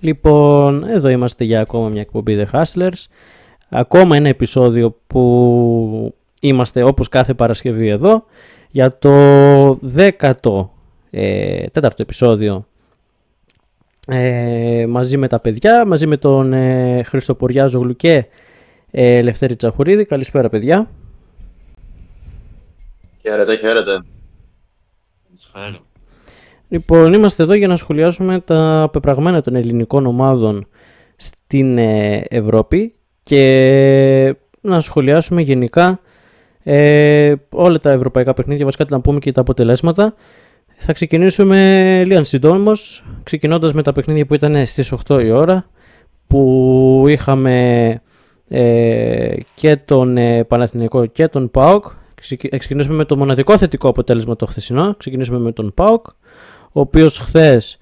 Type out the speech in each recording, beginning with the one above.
Λοιπόν, εδώ είμαστε για ακόμα μια εκπομπή The Hustlers. Ακόμα ένα επεισόδιο που είμαστε όπως κάθε Παρασκευή εδώ για το 14ο ε, τέταρτο επεισόδιο ε, μαζί με τα παιδιά, μαζί με τον ε, Χριστοποριά Ζωγλου και ε, Λευτέρη Τσαχουρίδη. Καλησπέρα παιδιά. Χαίρετε, χαίρετε. Λοιπόν, είμαστε εδώ για να σχολιάσουμε τα πεπραγμένα των ελληνικών ομάδων στην ε, Ευρώπη και να σχολιάσουμε γενικά ε, όλα τα ευρωπαϊκά παιχνίδια, βασικά να πούμε και τα αποτελέσματα. Θα ξεκινήσουμε λίγαν συντόμω, ξεκινώντας με τα παιχνίδια που ήταν στις 8 η ώρα, που είχαμε ε, και τον ε, Παναθηναϊκό και τον ΠΑΟΚ. Ξεκινήσουμε με το μοναδικό θετικό αποτέλεσμα το χθεσινό, ξεκινήσουμε με τον ΠΑΟΚ, ο οποίος χθες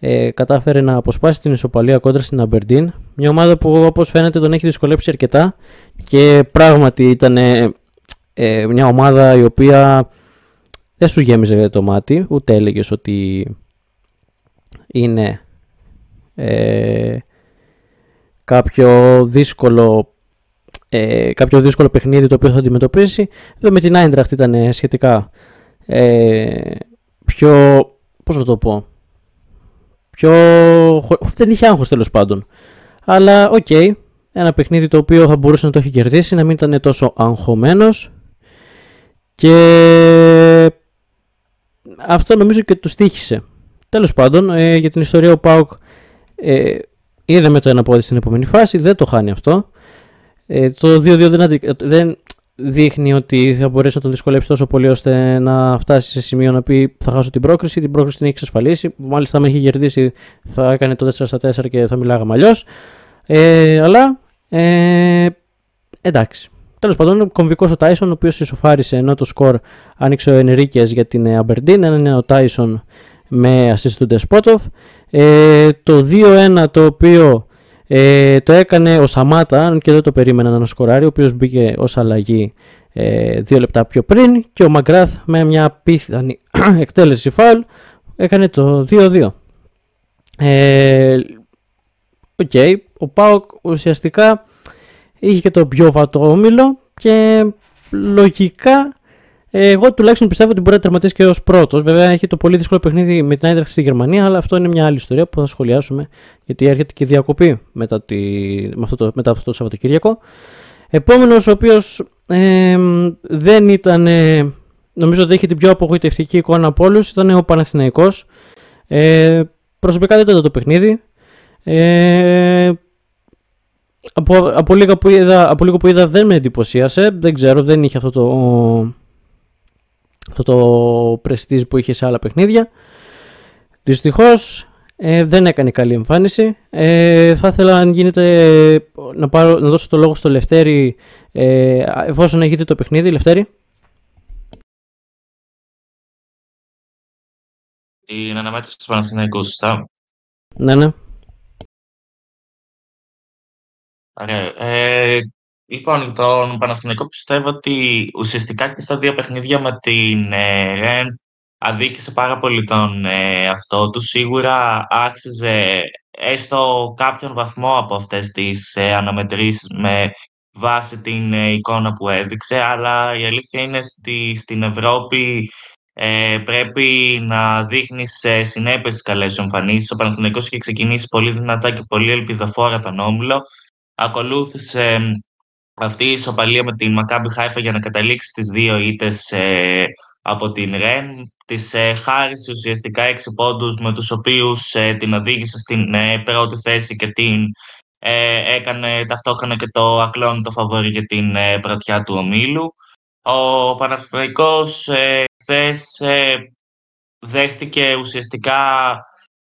ε, κατάφερε να αποσπάσει την ισοπαλία κόντρα στην Αμπερντίν. Μια ομάδα που όπως φαίνεται τον έχει δυσκολέψει αρκετά και πράγματι ήταν ε, ε, μια ομάδα η οποία δεν σου γέμιζε το μάτι, ούτε έλεγες ότι είναι ε, κάποιο δύσκολο ε, κάποιο δύσκολο παιχνίδι το οποίο θα αντιμετωπίσει. Εδώ με την Άιντραχτ ήταν σχετικά ε, πιο, πώς να το πω, πιο, δεν είχε άγχος τέλος πάντων. Αλλά OK, okay, ένα παιχνίδι το οποίο θα μπορούσε να το έχει κερδίσει, να μην ήταν τόσο αγχωμένος και αυτό νομίζω και του στοίχισε. Τέλος πάντων, ε, για την ιστορία ο ΠΑΟΚ ε, είναι με το ένα πόδι στην επόμενη φάση, δεν το χάνει αυτό. Ε, το 2-2 δεν, δεν δείχνει ότι θα μπορέσει να τον δυσκολέψει τόσο πολύ ώστε να φτάσει σε σημείο να πει θα χάσω την πρόκριση. Την πρόκριση την έχει εξασφαλίσει. Μάλιστα, αν είχε κερδίσει, θα έκανε το 4 4 και θα μιλάγαμε αλλιώς. Ε, αλλά ε, εντάξει. Τέλος πάντων, κομβικός ο Τάισον, ο οποίος ισοφάρισε ενώ το σκορ άνοιξε ο Ενρίκες για την Αμπερντίν. Έναν είναι ο Τάισον με assist του Ντεσπότοφ. Ε, το 2-1 το οποίο ε, το έκανε ο Σαμάτα, αν και δεν το περίμενα να σκοράρει, ο οποίος μπήκε ως αλλαγή ε, δύο λεπτά πιο πριν. Και ο Μαγκράθ με μια απίθανη εκτέλεση φάουλ έκανε το 2-2. Ε, OK, okay. ο ΠΑΟΚ ουσιαστικά είχε και το πιο βατό όμιλο και λογικά εγώ τουλάχιστον πιστεύω ότι μπορεί να τερματίσει και ως πρώτος. Βέβαια έχει το πολύ δύσκολο παιχνίδι με την Άιντραχτ στη Γερμανία, αλλά αυτό είναι μια άλλη ιστορία που θα σχολιάσουμε γιατί έρχεται και διακοπή μετά, τη, με αυτό το, μετά αυτό το Σαββατοκύριακο. Επόμενος, ο οποίος ε, δεν ήταν. Ε, νομίζω ότι είχε την πιο απογοητευτική εικόνα από όλους, ήταν ο Παναθηναϊκός. Ε, προσωπικά δεν ήταν το παιχνίδι. Ε, από, από, λίγο που είδα, από λίγο που είδα δεν με εντυπωσίασε. Δεν ξέρω, δεν είχε αυτό το, αυτό το prestige που είχε σε άλλα παιχνίδια. Δυστυχώς ε, δεν έκανε καλή εμφάνιση. Ε, θα ήθελα αν γίνεται να, πάρω, να δώσω το λόγο στο Λευτέρη ε, εφόσον έχετε το παιχνίδι. Λευτέρη. Την αναμέτρηση του Παναθηναϊκού, σωστά. Ναι, ναι. Ωραία. Ε, λοιπόν, τον Παναθηναϊκό πιστεύω ότι ουσιαστικά και στα δύο παιχνίδια με την ε, ΡΕΝ αδίκησε πάρα πολύ τον ε, αυτό του. Σίγουρα άξιζε έστω κάποιον βαθμό από αυτές τις ε, αναμετρήσεις με βάση την ε, εικόνα που έδειξε, αλλά η αλήθεια είναι ότι στην Ευρώπη ε, πρέπει να δείχνεις ε, συνέπειες στις καλές σου εμφανίσεις. Ο Παναθηναϊκός είχε ξεκινήσει πολύ δυνατά και πολύ ελπιδοφόρα τον Όμιλο ακολούθησε αυτή η ισοπαλία με την Μακάμπι Χάιφα για να καταλήξει τις δύο ήττες ε, από την ΡΕΝ. Της ε, χάρισε ουσιαστικά έξι πόντους με τους οποίους ε, την οδήγησε στην ε, πρώτη θέση και την ε, έκανε ταυτόχρονα και το ακλόνητο φαβόρι για την πρωτιά του ομίλου. Ο Παναθηναϊκός ε, δέχτηκε ουσιαστικά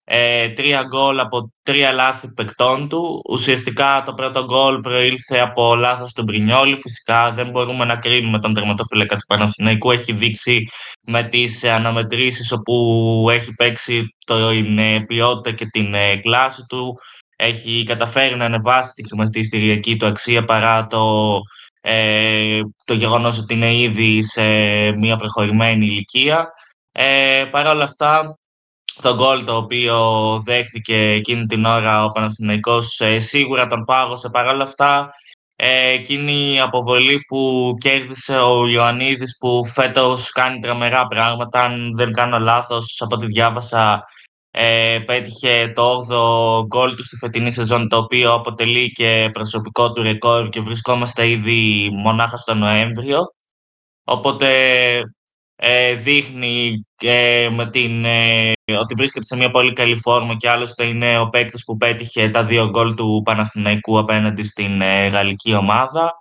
ε, τρία γκολ από τρία λάθη παικτών του. Ουσιαστικά το πρώτο γκολ προήλθε από λάθος του Μπρινιόλη. Φυσικά δεν μπορούμε να κρίνουμε τον τερματοφύλακα του Παναθηναϊκού. Έχει δείξει με τις αναμετρήσεις όπου έχει παίξει την ποιότητα και την ε, κλάση του. Έχει καταφέρει να ανεβάσει τη χρηματιστηριακή του αξία παρά το, ε, το γεγονός ότι είναι ήδη σε μια προχωρημένη ηλικία. Ε, Παρ' όλα αυτά, στο γκολ το οποίο δέχθηκε εκείνη την ώρα ο Παναθηναϊκός ε, σίγουρα τον πάγωσε. Παρόλα αυτά ε, εκείνη η αποβολή που κέρδισε ο Ιωαννίδης που φέτος κάνει τρομερά πράγματα αν δεν κάνω λάθος από ό,τι διάβασα ε, πέτυχε το 8ο γκολ του στη φετινή σεζόν το οποίο αποτελεί και προσωπικό του ρεκόρ και βρισκόμαστε ήδη μονάχα στο Νοέμβριο. Οπότε ε, δείχνει ε, με την, ε, ότι βρίσκεται σε μια πολύ καλή φόρμα και άλλωστε είναι ο παίκτης που πέτυχε τα δύο γκολ του Παναθηναϊκού απέναντι στην ε, γαλλική ομάδα.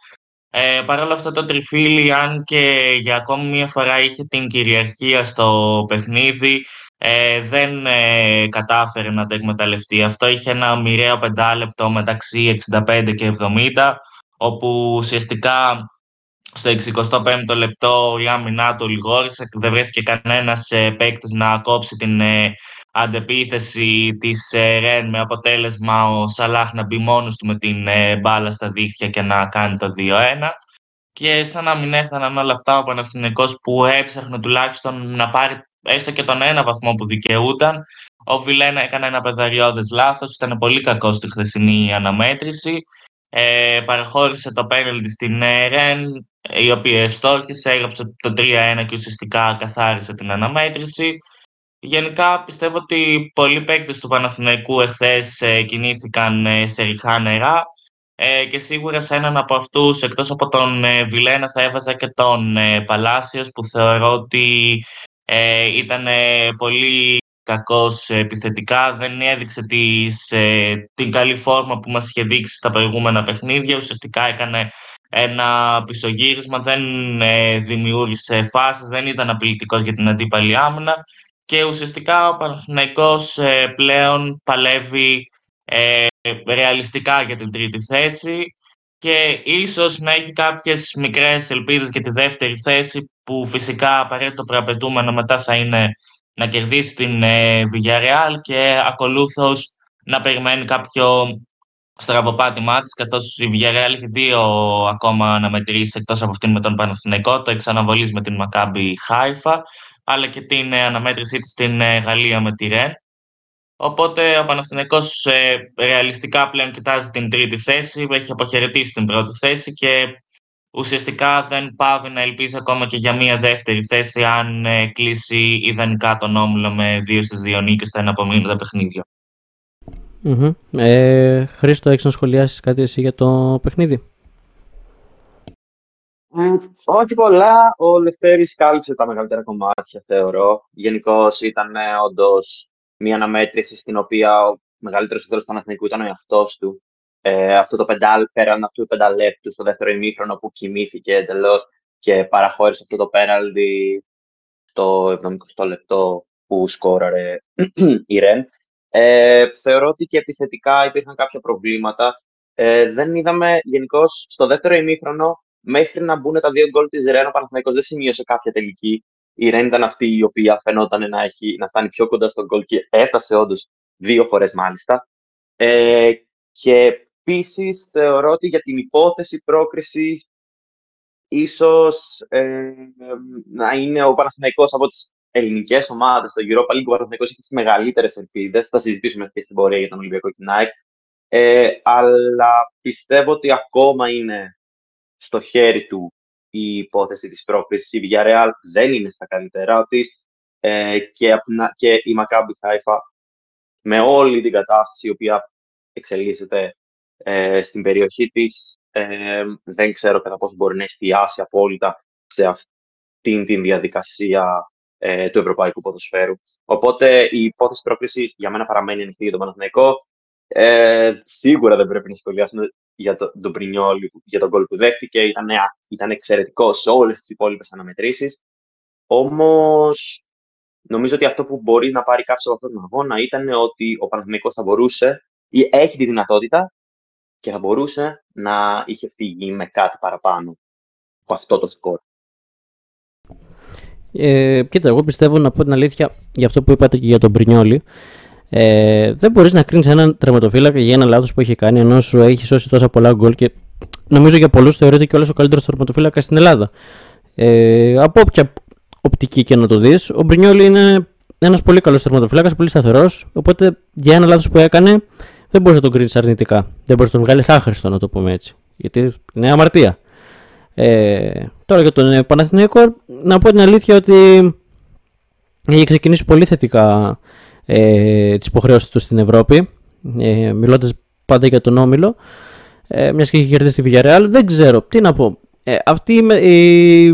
Ε, Παρ' όλα αυτά το τριφύλι, αν και για ακόμη μια φορά είχε την κυριαρχία στο παιχνίδι, ε, δεν ε, κατάφερε να το εκμεταλλευτεί. Αυτό είχε ένα μοιραίο πεντάλεπτο μεταξύ 65 και 70, όπου ουσιαστικά στο 65ο λεπτό η άμυνά του λιγόρισε, δεν βρέθηκε κανένας ε, παίκτης να κόψει την ε, αντεπίθεση της ε, Ρεν με αποτέλεσμα ο Σαλάχ να μπει μόνος του με την μπάλα στα δίχτυα και να κάνει το 2-1. Και σαν να μην έφταναν όλα αυτά ο Παναθηναϊκός που έψαχνε τουλάχιστον να πάρει έστω και τον ένα βαθμό που δικαιούταν. Ο Βιλένα έκανε ένα πεδαριώδες λάθος, ήταν πολύ κακός στη χθεσινή αναμέτρηση. Ε, παραχώρησε το πέναλτι στην Ρεν, η οποία ευστόχησε, έγραψε το 3-1 και ουσιαστικά καθάρισε την αναμέτρηση. Γενικά πιστεύω ότι πολλοί παίκτες του Παναθηναϊκού εχθές ε, κινήθηκαν ε, σε ριχά νερά ε, και σίγουρα σε έναν από αυτούς, εκτός από τον Βιλένα, θα έβαζα και τον Παλάσιος που θεωρώ ότι ήταν πολύ κακός επιθετικά, δεν έδειξε τις, την καλή φόρμα που μας είχε δείξει στα προηγούμενα παιχνίδια, ουσιαστικά έκανε ένα πισωγύρισμα, δεν ε, δημιούργησε φάσεις, δεν ήταν απειλητικός για την αντίπαλη άμυνα και ουσιαστικά ο Παναθηναϊκός ε, πλέον παλεύει ε, ρεαλιστικά για την τρίτη θέση και ίσως να έχει κάποιες μικρές ελπίδες για τη δεύτερη θέση που φυσικά απαραίτητο προαπαιτούμενο μετά θα είναι να κερδίσει την ε, Villarreal και ακολούθως να περιμένει κάποιο στραβοπάτημά της, καθώς η Villarreal έχει δύο ακόμα αναμετρήσεις εκτός από αυτήν με τον Παναθηναϊκό, το εξαναβολή με την Μακάμπι Χάιφα, αλλά και την ε, αναμέτρησή της στην ε, Γαλλία με τη Ρεν. Οπότε ο Παναθηναϊκός ε, ρεαλιστικά πλέον κοιτάζει την τρίτη θέση, έχει αποχαιρετήσει την πρώτη θέση και ουσιαστικά δεν πάβει να ελπίζει ακόμα και για μια δεύτερη θέση αν ε, κλείσει ιδανικά τον όμιλο με δύο στις δύο νίκες στα εναπομείνοντα παιχνίδια. Mm-hmm. Ε, Χρήστο, έχεις να σχολιάσεις κάτι εσύ για το παιχνίδι; Mm, όχι πολλά. Ο Λευτέρης κάλυψε τα μεγαλύτερα κομμάτια, θεωρώ. Γενικώς ήταν ε, όντως μια αναμέτρηση στην οποία ο μεγαλύτερος εχθρός του Παναθηνικού ήταν ο εαυτός του. Ε, αυτό το πεντάλ, πέραν αυτού του πενταλέπτου στο δεύτερο ημίχρονο που κοιμήθηκε εντελώς και παραχώρησε αυτό το πέναλτι στο 70 λεπτό που σκόραρε η Ρεν. Ε, θεωρώ ότι και επιθετικά υπήρχαν κάποια προβλήματα. Ε, δεν είδαμε γενικώς στο δεύτερο ημίχρονο μέχρι να μπουν τα δύο γκολ της Ρεν. Ο Παναθηναϊκός δεν σημείωσε κάποια τελική. Η Ρεν ήταν αυτή η οποία φαινόταν να, έχει, να φτάνει πιο κοντά στον γκολ και έφτασε όντως δύο φορές μάλιστα. Ε, και επίσης θεωρώ ότι για την υπόθεση πρόκριση ίσως ε, να είναι ο Παναθηναϊκός από τις ελληνικές ομάδες στο Europa League, ο Παναθυνικό έχει τις μεγαλύτερες ελπίδες. Θα συζητήσουμε και στην πορεία για τον Ολυμπιακό Κινάικ. Ε, αλλά πιστεύω ότι ακόμα είναι στο χέρι του η υπόθεση της πρόκρισης. Η Villarreal δεν είναι στα καλύτερά της ε, και, και η Maccabi Haifa με όλη την κατάσταση η οποία εξελίσσεται ε, στην περιοχή της ε, δεν ξέρω κατά πόσο μπορεί να εστιάσει απόλυτα σε αυτήν την διαδικασία ε, του ευρωπαϊκού ποδοσφαίρου. Οπότε η υπόθεση πρόκληση για μένα παραμένει ανοιχτή για τον Παναθηναϊκό. Ε, σίγουρα δεν πρέπει να σχολιάσουμε για το, τον Πρινιόλ, για τον κόλ που δέχτηκε. Ήταν, ήταν εξαιρετικό σε όλες τις υπόλοιπες αναμετρήσεις. Όμως, νομίζω ότι αυτό που μπορεί να πάρει κάποιο από αυτόν τον αγώνα ήταν ότι ο Παναθηναϊκός θα μπορούσε ή έχει τη δυνατότητα και θα μπορούσε να είχε φύγει με κάτι παραπάνω από αυτό το σκορ. Ε, κοίτα, εγώ πιστεύω να πω την αλήθεια για αυτό που είπατε και για τον Πρινιόλη. Ε, δεν μπορείς να κρίνεις έναν τερματοφύλακα για ένα λάθος που έχει κάνει ενώ σου έχει σώσει τόσα πολλά γκολ και νομίζω για πολλούς θεωρείται και όλος ο καλύτερος τερματοφύλακας στην Ελλάδα. Ε, από όποια οπτική και να το δεις, ο Μπρινιόλη είναι ένας πολύ καλός τερματοφύλακας, πολύ σταθερός. Οπότε για ένα λάθος που έκανε δεν μπορείς να τον κρίνεις αρνητικά. Δεν μπορείς να τον βγάλεις άχρηστο, να το πούμε έτσι. Γιατί είναι αμαρτία. Ε, τώρα για τον Παναθηναϊκό, να πω την αλήθεια ότι έχει ξεκινήσει πολύ θετικά ε, τις υποχρεώσεις του στην Ευρώπη, ε, μιλώντας πάντα για τον Όμιλο, ε, μιας και έχει κερδίσει τη Villarreal. Δεν ξέρω, τι να πω. Ε, αυτή η,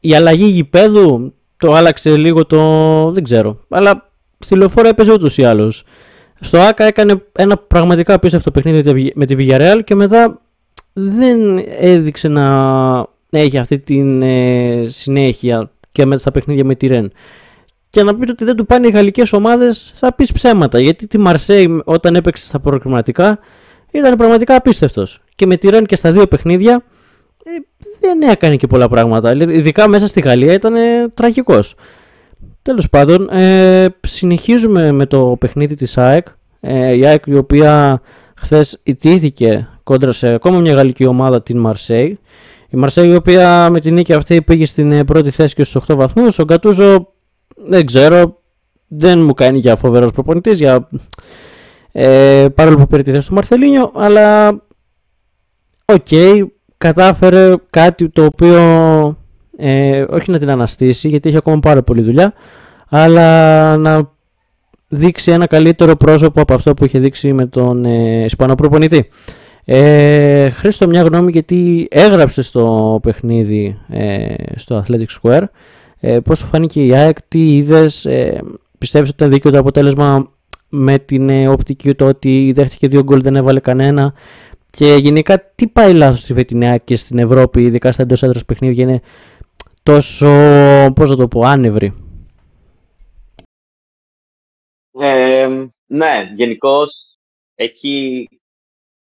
η αλλαγή γηπέδου το άλλαξε λίγο το... δεν ξέρω. Αλλά στη λεωφόρα έπαιζε ούτως ή άλλως. Στο ΆΚΑ έκανε ένα πραγματικά απίστευτο παιχνίδι με τη Villarreal και μετά δεν έδειξε να έχει αυτή την ε, συνέχεια και με στα παιχνίδια με τη Ρεν. Και να πείτε ότι δεν του πάνε οι γαλλικές ομάδες, θα πεις ψέματα. Γιατί τη Μαρσέη όταν έπαιξε στα προκριματικά ήταν πραγματικά απίστευτος. Και με τη Ρεν και στα δύο παιχνίδια ε, δεν έκανε και πολλά πράγματα. Ειδικά μέσα στη Γαλλία ήταν ε, τραγικός. Τέλος πάντων, ε, συνεχίζουμε με το παιχνίδι της ΑΕΚ. Ε, η ΑΕΚ η οποία χθες ηττήθηκε κόντρα σε ακόμα μια γαλλική ομάδα, την Μαρσέη. Η Μαρσέη η οποία με την νίκη αυτή πήγε στην ε, πρώτη θέση και στους 8 βαθμούς. Ο Γκατούζο δεν ξέρω, δεν μου κάνει για φοβερός προπονητής, για, ε, παρόλο που πήρε τη θέση του Μαρθελίνιο, αλλά οκ, κατάφερε κάτι το οποίο ε, όχι να την αναστήσει γιατί έχει ακόμα πάρα πολλή δουλειά, αλλά να δείξει ένα καλύτερο πρόσωπο από αυτό που είχε δείξει με τον ε, Ισπανό προπονητή. Ε, Χρήστο, μια γνώμη γιατί έγραψες στο παιχνίδι ε, στο Athletic Square. Ε, πώς σου φάνηκε η ΑΕΚ, τι είδες, ε, πιστεύεις ότι ήταν δίκαιο το αποτέλεσμα με την ε, οπτική το ότι δέχτηκε δύο γκολ δεν έβαλε κανένα; Και γενικά τι πάει λάθος στη φετινή ΑΕΚ και στην Ευρώπη, ειδικά στα εντός έδρας παιχνίδια είναι τόσο, πώς θα το πω, άνευρη. Ε, ναι, γενικώς έχει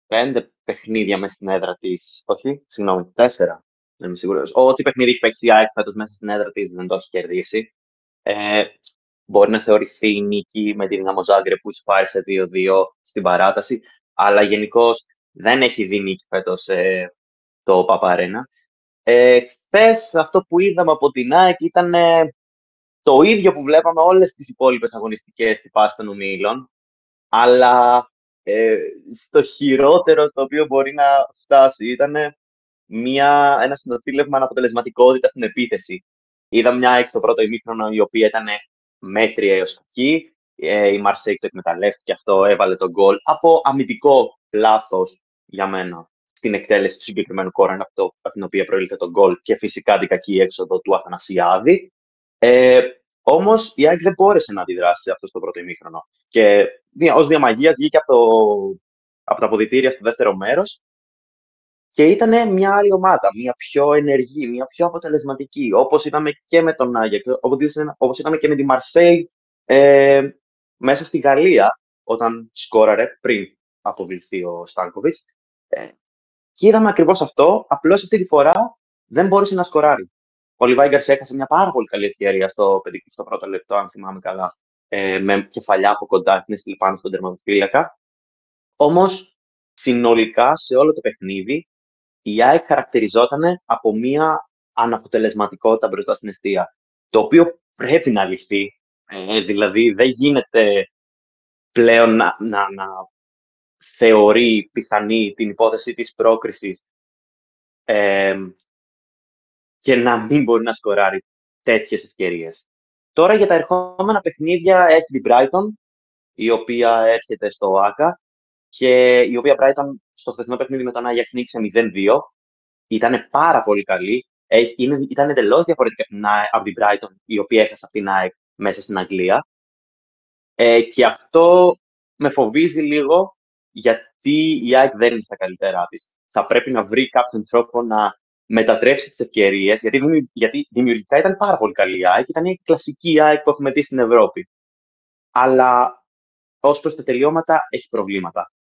πέντε παιχνίδια μέσα στην έδρα της. Όχι, συγγνώμη, τέσσερα. Δεν είμαι σίγουρος. Ό,τι παιχνίδι έχει παίξει η ΑΕΚ φέτος μέσα στην έδρα της δεν το έχει κερδίσει. Ε, μπορεί να θεωρηθεί η νίκη με τη Δυναμό Ζάγκρε που σφάρισε 2-2 στην παράταση. Αλλά γενικώς δεν έχει δει νίκη φέτος ε, το Παπαρένα. Ε, Χθες αυτό που είδαμε από την ΑΕΚ ήταν ε, το ίδιο που βλέπαμε όλες τις υπόλοιπες αγωνιστικές στη πάση των ομίλων, αλλά ε, στο χειρότερο στο οποίο μπορεί να φτάσει ήταν μια, ένα συνοθήλευμα αναποτελεσματικότητας στην επίθεση. Είδα μια έξω στο πρώτο ημίχρονο η οποία ήταν μέτρια έως κακή. Ε, η Μαρσέικ το εκμεταλλεύτηκε αυτό, έβαλε τον γκολ από αμυντικό λάθος για μένα στην εκτέλεση του συγκεκριμένου κόρεν από, από την οποία προήλθε τον γκολ και φυσικά την κακή έξοδο του Αθανασιάδη. Ε, Όμως η ΑΕΚ δεν μπόρεσε να αντιδράσει σε αυτό το πρώτο ημίχρονο. Και ως διαμαγείας βγήκε από, το, από τα αποδητήρια στο δεύτερο μέρος και ήταν μια άλλη ομάδα, μια πιο ενεργή, μια πιο αποτελεσματική. Όπως είδαμε και με τον Άγιαξ, όπως είδαμε και με τη Μαρσέη ε, μέσα στη Γαλλία, όταν σκόραρε πριν αποβληθεί ο Στάνκοβιτς. Ε, και είδαμε ακριβώς αυτό, απλώς αυτή τη φορά δεν μπόρεσε να σκοράρει. Ο Λιβάη Γκαρσία έκανε μια πάρα πολύ καλή ευκαιρία στο, στο πρώτο λεπτό, αν θυμάμαι καλά, ε, με κεφαλιά από κοντά την έστειλε πάνω στον τερματοφύλακα. Όμως, συνολικά σε όλο το παιχνίδι, η ΑΕΚ χαρακτηριζόταν από μια αναποτελεσματικότητα μπροστά στην αιστεία. Το οποίο πρέπει να ληφθεί. Ε, δηλαδή, δεν γίνεται πλέον να, να, να θεωρεί πιθανή την υπόθεση της πρόκρισης ε, και να μην μπορεί να σκοράρει τέτοιες ευκαιρίες. Τώρα για τα ερχόμενα παιχνίδια έχει την Brighton, η οποία έρχεται στο ΆΚΑ και η οποία Brighton στο χθεσινό παιχνίδι με τον Άγιαξ νίκησε 0-2. Ήταν πάρα πολύ καλή. Ήταν εντελώς διαφορετική από την Brighton, η οποία έχασε από την ΑΕΚ μέσα στην Αγγλία. Ε, και αυτό με φοβίζει λίγο, γιατί η ΑΕΚ δεν είναι στα καλύτερά της. Θα πρέπει να βρει κάποιον τρόπο να μετατρέψει τις ευκαιρίες, γιατί, γιατί δημιουργικά ήταν πάρα πολύ καλή η ΑΕΚ, ήταν η κλασική ΑΕΚ που έχουμε δει στην Ευρώπη. Αλλά ως προς τα τελειώματα έχει προβλήματα.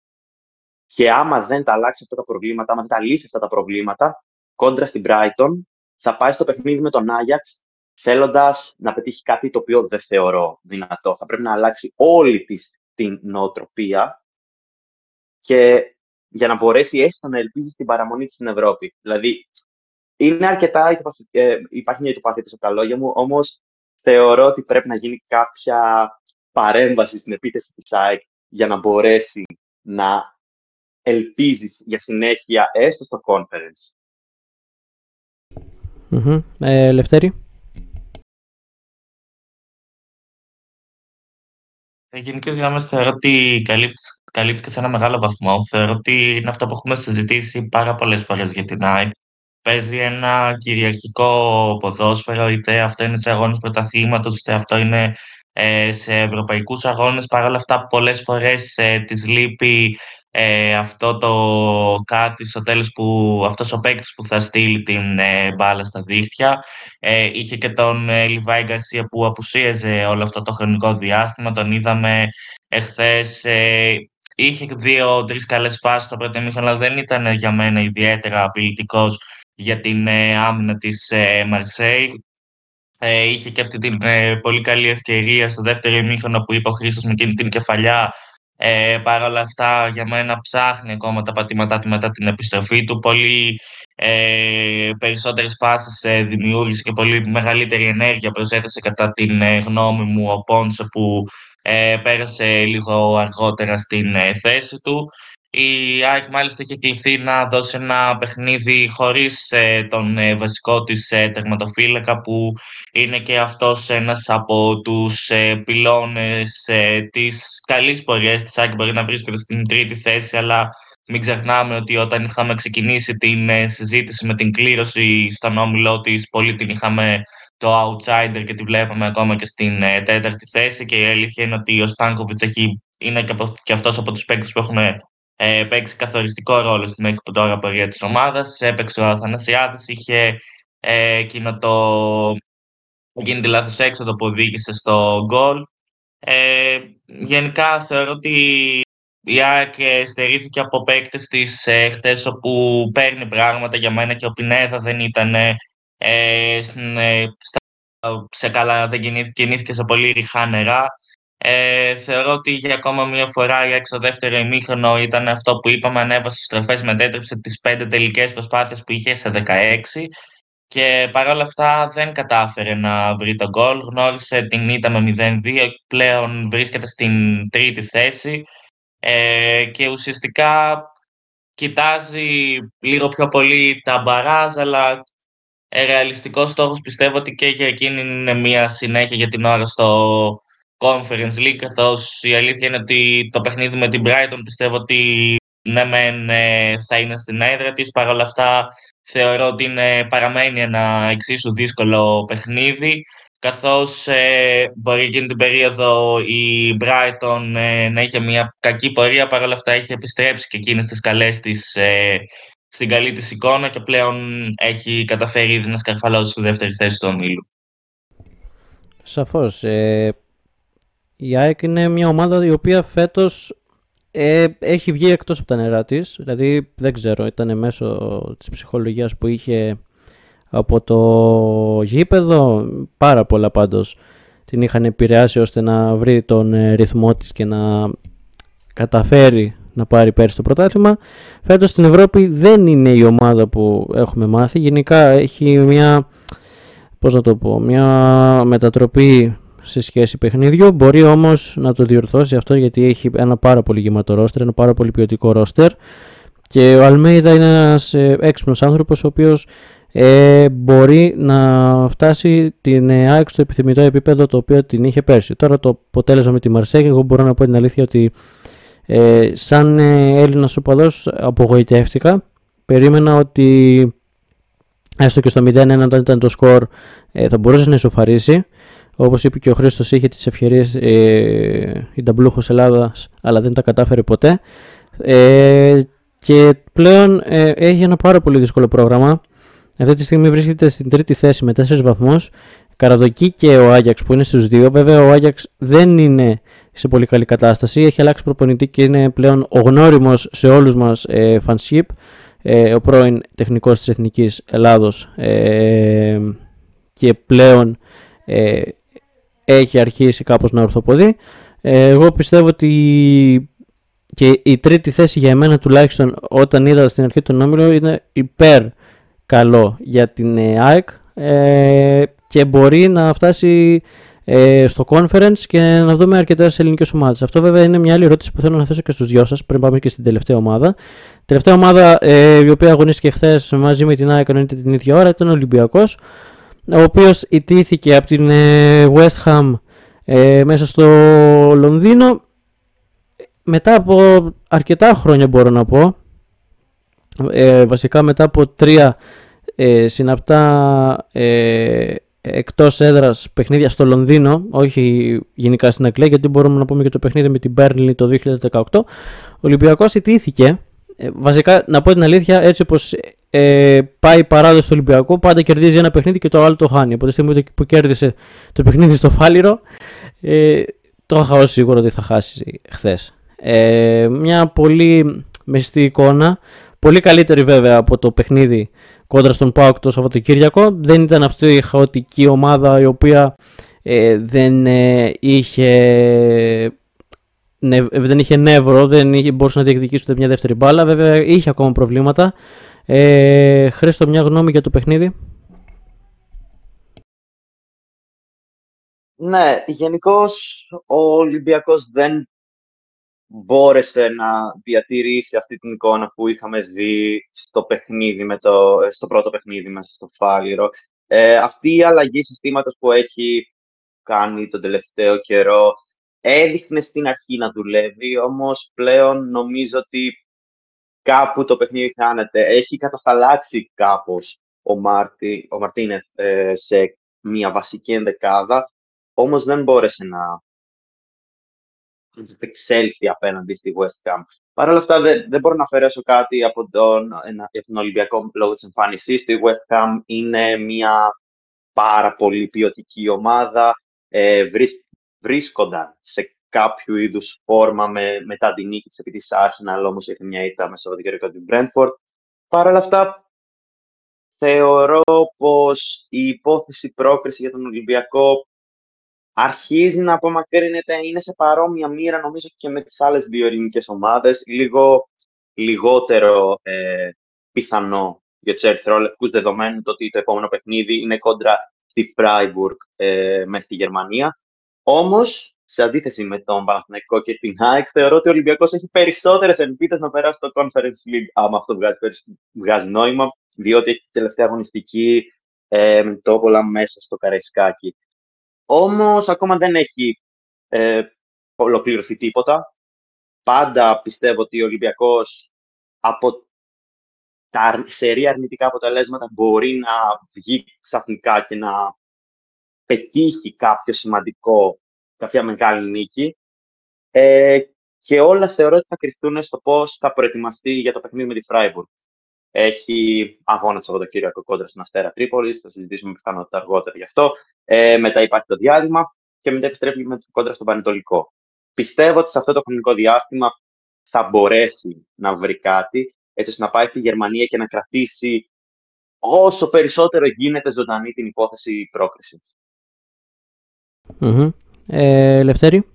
Και άμα δεν τα αλλάξει αυτά τα προβλήματα, άμα δεν τα λύσει αυτά τα προβλήματα, κόντρα στην Brighton, θα πάει στο παιχνίδι με τον Άγιαξ θέλοντας να πετύχει κάτι το οποίο δεν θεωρώ δυνατό. Θα πρέπει να αλλάξει όλη της την νοοτροπία και για να μπορέσει έστω να ελπίζεις στην παραμονή της στην Ευρώπη. Δηλαδή, είναι αρκετά, ε, υπάρχει μια υποπάθεια από τα λόγια μου, όμως θεωρώ ότι πρέπει να γίνει κάποια παρέμβαση στην επίθεση της ΑΕΚ για να μπορέσει να ελπίζεις για συνέχεια έστω στο conference. Mm-hmm. Ε, Λευτέρη. Σε γενικέ γραμμές θεωρώ ότι καλύπτεις, και σε ένα μεγάλο βαθμό. Θεωρώ ότι είναι αυτό που έχουμε συζητήσει πάρα πολλές φορές για την ΑΕΚ. Παίζει ένα κυριαρχικό ποδόσφαιρο, είτε αυτό είναι σε αγώνες πρωταθλήματος, είτε αυτό είναι ε, σε ευρωπαϊκούς αγώνες. Παρ' όλα αυτά, πολλές φορές ε, της λείπει ε, αυτό το κάτι στο τέλος που αυτός ο παίκτης που θα στείλει την ε, μπάλα στα δίχτυα. Ε, είχε και τον ε, Λιβάη Γκαρσία που απουσίαζε όλο αυτό το χρονικό διάστημα. Τον είδαμε εχθές. Ε, είχε δύο-τρει καλές φάσεις στο πρώτο μήχρονο, αλλά δεν ήταν για μένα ιδιαίτερα απειλητικός για την ε, άμυνα της ε, Μαρσέη. Ε, είχε και αυτή την ε, πολύ καλή ευκαιρία στο δεύτερο ημίχρονο που είπε ο Χρήστος με εκείνη την κεφαλιά ε, Παρ' όλα αυτά, για μένα ψάχνει ακόμα τα πατήματά του μετά την επιστροφή του. Πολύ ε, περισσότερες φάσεις ε, δημιούργησε και πολύ μεγαλύτερη ενέργεια προσέθεσε κατά την ε, γνώμη μου ο Πόνσε που ε, πέρασε λίγο αργότερα στην ε, θέση του. Η ΑΕΚ μάλιστα είχε κληθεί να δώσει ένα παιχνίδι χωρίς ε, τον ε, βασικό της ε, τερματοφύλακα που είναι και αυτός ένας από τους ε, πυλώνες ε, της καλής πορείας της ΑΕΚ μπορεί να βρίσκεται στην τρίτη θέση αλλά μην ξεχνάμε ότι όταν είχαμε ξεκινήσει την συζήτηση με την κλήρωση στον όμιλό της πολύ την είχαμε το outsider και τη βλέπαμε ακόμα και στην τέταρτη θέση και η αλήθεια είναι ότι ο Στάνκοβιτς είναι και, από, και αυτός από τους παίκτες που έχουν ε, παίξει καθοριστικό ρόλο στην μέχρι τώρα πορεία της ομάδας. Έπαιξε ο Αθανασιάδης, είχε ε, εκείνο το... εκείνη τη λάθος έξοδο που οδήγησε στο γκολ. Ε, γενικά θεωρώ ότι η ΑΕΚ στερήθηκε από παίκτες της ε, χθες όπου παίρνει πράγματα για μένα και ο Πινέδα δεν ήταν ε, ε, σε καλά, δεν κινήθηκε σε πολύ ριχά νερά. Ε, θεωρώ ότι για ακόμα μία φορά η έξω δεύτερο ημίχρονο ήταν αυτό που είπαμε, ανέβασε στροφές, μετέτρεψε τις πέντε τελικές προσπάθειες που είχε σε 16 και παρόλα αυτά δεν κατάφερε να βρει τον γκολ, γνώρισε την ήττα με 0-2, πλέον βρίσκεται στην τρίτη θέση ε, και ουσιαστικά κοιτάζει λίγο πιο πολύ τα μπαράζ, αλλά ρεαλιστικός στόχος πιστεύω ότι και για εκείνη είναι μια συνέχεια για την ώρα στο Conference League, καθώς η αλήθεια είναι ότι το παιχνίδι με την Brighton πιστεύω ότι ναι μεν ε, θα είναι στην έδρα της, παρ' όλα αυτά θεωρώ ότι είναι, παραμένει ένα εξίσου δύσκολο παιχνίδι, καθώς ε, μπορεί εκείνη την περίοδο η Brighton ε, να είχε μια κακή πορεία, παρ' όλα αυτά έχει επιστρέψει και εκείνες τις καλές της ε, στην καλή της εικόνα και πλέον έχει καταφέρει ήδη να σκαρφαλώσει στη δεύτερη θέση του ομίλου. Σαφώς. Ε, η ΑΕΚ είναι μια ομάδα η οποία φέτος ε, έχει βγει εκτός από τα νερά της. Δηλαδή δεν ξέρω, ήταν μέσω της ψυχολογίας που είχε από το γήπεδο. Πάρα πολλά πάντως την είχαν επηρεάσει ώστε να βρει τον ε, ρυθμό της και να καταφέρει να πάρει πέρσι το πρωτάθλημα. Φέτος στην Ευρώπη δεν είναι η ομάδα που έχουμε μάθει. Γενικά έχει μια, πώς να το πω, μια μετατροπή σε σχέση παιχνίδιου. Μπορεί όμως να το διορθώσει αυτό γιατί έχει ένα πάρα πολύ γεμάτο ρόστερ, ένα πάρα πολύ ποιοτικό ρόστερ. Και ο Αλμέιδα είναι ένας ε, έξυπνος άνθρωπος ο οποίος ε, μπορεί να φτάσει την ΑΕΚ στο επιθυμητό επίπεδο το οποίο την είχε πέρσι. Τώρα το αποτέλεσμα με τη Μαρσέγ, εγώ μπορώ να πω την αλήθεια ότι ε, σαν ε, Έλληνας οπαδός απογοητεύτηκα. Περίμενα ότι έστω και στο 0-1 όταν ήταν το σκορ ε, θα μπορούσε να ισοφαρίσει. Όπως είπε και ο Χρήστος είχε τις ευκαιρίες ε, η Νταμπλούχος Ελλάδας αλλά δεν τα κατάφερε ποτέ ε, και πλέον ε, έχει ένα πάρα πολύ δύσκολο πρόγραμμα αυτή τη στιγμή βρίσκεται στην τρίτη θέση με 4 βαθμούς Καραδοκή και ο Άγιαξ που είναι στους δύο βέβαια ο Άγιαξ δεν είναι σε πολύ καλή κατάσταση έχει αλλάξει προπονητή και είναι πλέον ο γνώριμος σε όλους μας ε, φανσίπ ε, ο πρώην τεχνικός της Εθνικής Ελλάδος ε, και πλέον ε, έχει αρχίσει κάπως να ορθοποδεί. Ε, εγώ πιστεύω ότι και η τρίτη θέση για εμένα τουλάχιστον όταν είδα στην αρχή τον Όμιλο είναι υπέρ καλό για την ε, ΑΕΚ ε, και μπορεί να φτάσει ε, στο conference και να δούμε αρκετές ελληνικές ομάδες. Αυτό βέβαια είναι μια άλλη ερώτηση που θέλω να θέσω και στους δυο σας πριν πάμε και στην τελευταία ομάδα. Τελευταία ομάδα ε, η οποία αγωνίστηκε χθες μαζί με την ΑΕΚ την ίδια ώρα ήταν ο Ολυμπιακός, ο οποίος ιτήθηκε από την ε, West Ham ε, μέσα στο Λονδίνο μετά από αρκετά χρόνια μπορώ να πω ε, βασικά μετά από τρία ε, συναπτά ε, εκτός έδρας παιχνίδια στο Λονδίνο, όχι γενικά στην Αγγλία, γιατί μπορούμε να πούμε και το παιχνίδι με την Burnley το 2018, ο Ολυμπιακός ιτήθηκε. Ε, βασικά, να πω την αλήθεια, έτσι όπως ε, πάει η παράδοση του Ολυμπιακού, πάντα κερδίζει ένα παιχνίδι και το άλλο το χάνει. Από τη στιγμή που κέρδισε το παιχνίδι στο Φάληρο, ε, το είχα ως σίγουρο ότι θα χάσει χθες. Ε, μια πολύ μεστή εικόνα, πολύ καλύτερη βέβαια από το παιχνίδι κόντρα στον Πάοκ το Σαββατοκύριακο. Δεν ήταν αυτή η χαοτική ομάδα η οποία ε, δεν, ε, είχε, νε, δεν είχε νεύρο, δεν είχε, μπορούσε να διεκδικήσει ούτε μια δεύτερη μπάλα. Βέβαια είχε ακόμα προβλήματα. Ε, Χρήστο, μια γνώμη για το παιχνίδι; Ναι, γενικώς ο Ολυμπιακός δεν μπόρεσε να διατηρήσει αυτή την εικόνα που είχαμε δει στο, παιχνίδι με το, στο πρώτο παιχνίδι μέσα στο Φάληρο. Ε, αυτή η αλλαγή συστήματος που έχει κάνει τον τελευταίο καιρό έδειχνε στην αρχή να δουλεύει, όμως πλέον νομίζω ότι κάπου το παιχνίδι χάνεται. Έχει κατασταλάξει κάπως ο, Μάρτι, ο Μαρτίνεθ ε, σε μια βασική ενδεκάδα, όμως δεν μπόρεσε να εξέλθει απέναντι στη West Ham. Παρ' όλα αυτά, δεν, δεν μπορώ να αφαιρέσω κάτι από τον, ένα, τον Ολυμπιακό λόγω της εμφάνισής του. Η West Ham είναι μια πάρα πολύ ποιοτική ομάδα. Ε, βρίσκονταν σε κάποιο είδους φόρμα με, μετά την νίκη της επί της Arsenal, όμως είχε μια ήττα με Σαββατοκύριακο του Brentford. Παρ' όλα αυτά, θεωρώ πως η υπόθεση πρόκριση για τον Ολυμπιακό αρχίζει να απομακρύνεται, είναι σε παρόμοια μοίρα νομίζω και με τις άλλες δύο ελληνικές ομάδες, λίγο λιγότερο ε, πιθανό για τους ερυθρόλευκους, δεδομένου το ότι το επόμενο παιχνίδι είναι κόντρα στη Freiburg ε, μέσα στη Γερμανία. Όμως, σε αντίθεση με τον Παναθηναϊκό και την ΑΕΚ, θεωρώ ότι ο Ολυμπιακός έχει περισσότερες ελπίδες να περάσει το Conference League, άμα αυτό βγάζει, βγάζει νόημα, διότι έχει τη τελευταία αγωνιστική ε, το όλα μέσα στο Καραϊσκάκι. Όμως ακόμα δεν έχει ε, ολοκληρωθεί τίποτα. Πάντα πιστεύω ότι ο Ολυμπιακός από τα σερή αρνητικά αποτελέσματα μπορεί να βγει ξαφνικά και να πετύχει κάποιο σημαντικό, κάποια μεγάλη νίκη. Ε, και όλα θεωρώ ότι θα κρυφτούν στο πώς θα προετοιμαστεί για το παιχνίδι με τη Φράιμπουργκ. Έχει αγώνα το Σαββατοκύριακο κόντρα στην Αστέρα Τρίπολης. Θα συζητήσουμε πιθανότητα αργότερα γι' αυτό. Ε, μετά υπάρχει το διάλειμμα και μετά επιστρέφει με το κόντρα στον Πανετολικό. Πιστεύω ότι σε αυτό το χρονικό διάστημα θα μπορέσει να βρει κάτι, έτσι ώστε να πάει στη Γερμανία και να κρατήσει όσο περισσότερο γίνεται ζωντανή την υπόθεση πρόκρισης. Mm-hmm. Ε, Λευτέρη.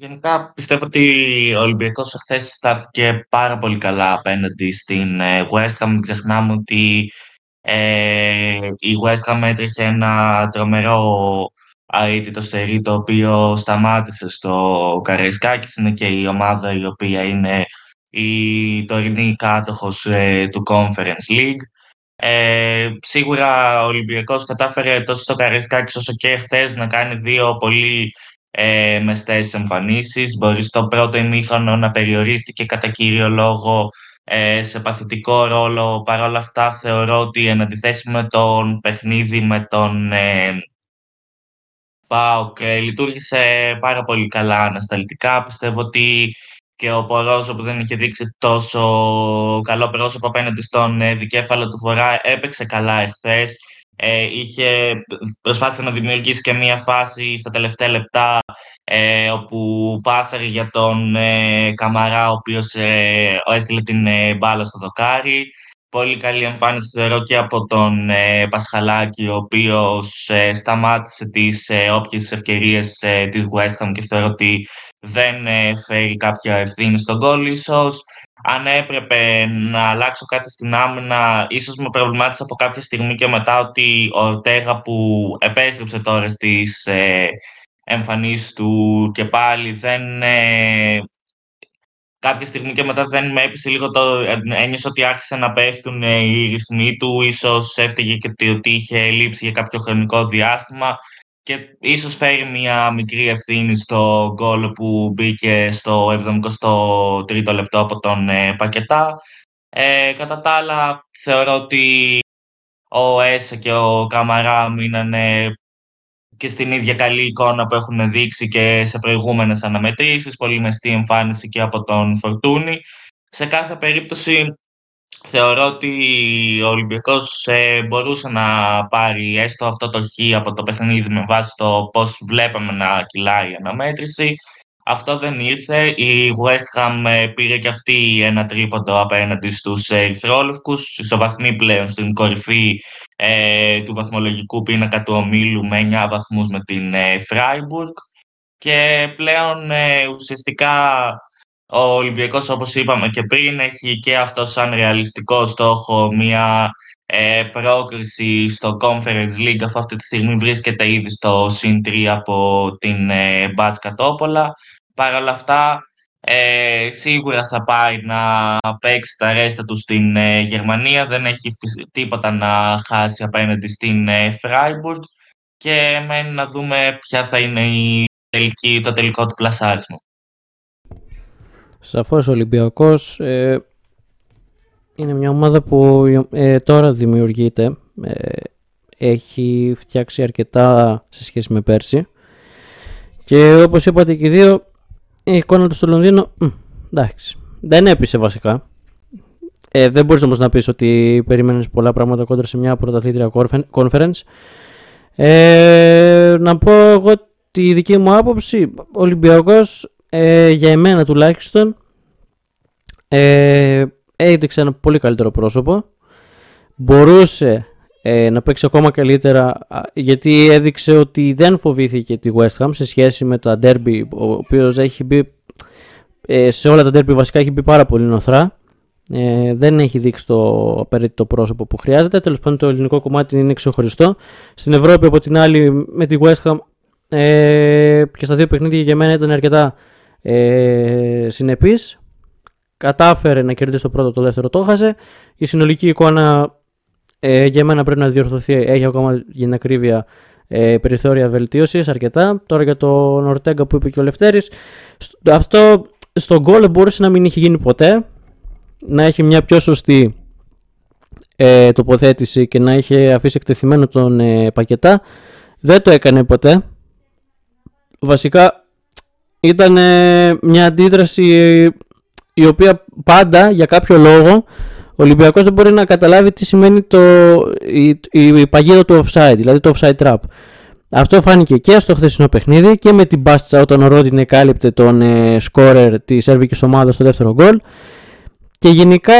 Γενικά πιστεύω ότι ο Ολυμπιακός χθε στάθηκε πάρα πολύ καλά απέναντι στην ε, West Ham. Μην ξεχνάμε ότι ε, η West Ham έτρεχε ένα τρομερό αίτητο στερί το οποίο σταμάτησε στο Καραϊσκάκης. Είναι και η ομάδα η οποία είναι η τωρινή κάτοχος ε, του Conference League. Ε, σίγουρα ο Ολυμπιακός κατάφερε τόσο στο Καραϊσκάκης όσο και χθε να κάνει δύο πολύ ε, μεστές εμφανίσεις. Μπορεί στο πρώτο ημίχρονο να περιορίστηκε κατά κύριο λόγο ε, σε παθητικό ρόλο. Παρ' όλα αυτά θεωρώ ότι εν αντιθέσει με τον παιχνίδι με τον ε, ΠΑΟΚ ε, λειτουργήσε πάρα πολύ καλά ανασταλτικά. Πιστεύω ότι και ο Πορόζο που δεν είχε δείξει τόσο καλό πρόσωπο απέναντι στον ε, δικέφαλο του Βορρά έπαιξε καλά εχθές. Ε, είχε, προσπάθησε να δημιουργήσει και μία φάση στα τελευταία λεπτά ε, όπου πάσαρε για τον ε, Καμαρά ο οποίος ε, έστειλε την ε, μπάλα στο δοκάρι. Πολύ καλή εμφάνιση θεωρώ και από τον ε, Πασχαλάκη ο οποίος σταμάτησε τις ε, όποιες ευκαιρίες της West Ham και θεωρώ ότι δεν φέρει κάποια ευθύνη στον κόλλ ίσως. Αν έπρεπε να αλλάξω κάτι στην άμυνα, ίσως με προβλημάτισε από κάποια στιγμή και μετά ότι ο Ορτέγα που επέστρεψε τώρα στις ε, εμφανίσεις του και πάλι δεν... Ε, κάποια στιγμή και μετά δεν με έπεισε λίγο το... Ένιωσα ότι άρχισε να πέφτουν ε, οι ρυθμοί του, ίσως έφταιγε και ότι είχε λείψει για κάποιο χρονικό διάστημα και ίσως φέρει μια μικρή ευθύνη στο γκολ που μπήκε στο 73ο λεπτό από τον ε, Πακετά. Ε, κατά τα άλλα, θεωρώ ότι ο Έσε και ο Καμαρά μείνανε και στην ίδια καλή εικόνα που έχουν δείξει και σε προηγούμενες αναμετρήσεις, πολύ μεστή εμφάνιση και από τον Φορτούνη. Σε κάθε περίπτωση θεωρώ ότι ο Ολυμπιακός ε, μπορούσε να πάρει έστω αυτό το χ από το παιχνίδι με βάση το πώς βλέπαμε να κυλάει η αναμέτρηση. Αυτό δεν ήρθε. Η West Ham ε, πήρε και αυτή ένα τρίποντο απέναντι στους Ερυθρόλευκους, ισοβαθμοί πλέον στην κορυφή ε, του βαθμολογικού πίνακα του ομίλου με 9 βαθμούς με την ε, Freiburg και πλέον ε, ουσιαστικά ο Ολυμπιακός, όπως είπαμε και πριν, έχει και αυτό σαν ρεαλιστικό στόχο μια ε, πρόκριση στο Conference League, αφού αυτή τη στιγμή βρίσκεται ήδη στο συν 3 από την ε, Μπάτς Κατόπολα. Παρ' όλα αυτά, ε, σίγουρα θα πάει να παίξει τα ρέστα του στην ε, Γερμανία. Δεν έχει τίποτα να χάσει απέναντι στην ε, Freiburg και μένει να δούμε ποια θα είναι η τελική, το τελικό του πλασάρισμα. Σαφώς ο Ολυμπιακός ε, είναι μια ομάδα που ε, τώρα δημιουργείται. Ε, έχει φτιάξει αρκετά σε σχέση με πέρσι. Και όπως είπατε και οι δύο, η εικόνα του στο Λονδίνο, εντάξει, δεν έπεισε βασικά. Ε, δεν μπορείς όμως να πεις ότι περίμενες πολλά πράγματα κόντρα σε μια πρωταθλήτρια conference. Ε, να πω εγώ τη δική μου άποψη, ο Ολυμπιακός ε, για εμένα τουλάχιστον ε, έδειξε ένα πολύ καλύτερο πρόσωπο μπορούσε ε, να παίξει ακόμα καλύτερα γιατί έδειξε ότι δεν φοβήθηκε τη West Ham σε σχέση με τα derby ο οποίος έχει μπει ε, σε όλα τα derby βασικά έχει μπει πάρα πολύ νοθρά ε, δεν έχει δείξει το απαραίτητο πρόσωπο που χρειάζεται. Τέλος πάντων, το ελληνικό κομμάτι είναι ξεχωριστό. Στην Ευρώπη, από την άλλη, με τη West Ham ε, και στα δύο παιχνίδια για μένα ήταν αρκετά ε, συνεπής. Κατάφερε να κερδίσει το πρώτο, το δεύτερο το έχασε. Η συνολική εικόνα ε, για μένα πρέπει να διορθωθεί. Έχει ακόμα για την ακρίβεια ε, περιθώρια βελτίωσης αρκετά. Τώρα για τον Ορτέγκα που είπε και ο Λευτέρης. Αυτό στον γκολ μπορούσε να μην είχε γίνει ποτέ. Να έχει μια πιο σωστή ε, τοποθέτηση και να είχε αφήσει εκτεθειμένο τον ε, Πακετά. Δεν το έκανε ποτέ. Βασικά ήταν μια αντίδραση η οποία πάντα για κάποιο λόγο ο Ολυμπιακός δεν μπορεί να καταλάβει τι σημαίνει το, η, η, η παγίδα του offside, δηλαδή το offside trap. Αυτό φάνηκε και στο χθεσινό παιχνίδι και με την Μπάστσα όταν ο Ρόντιν εκάλυπτε τον ε, σκόρερ της σερβικής ομάδας στο δεύτερο γκολ. Και γενικά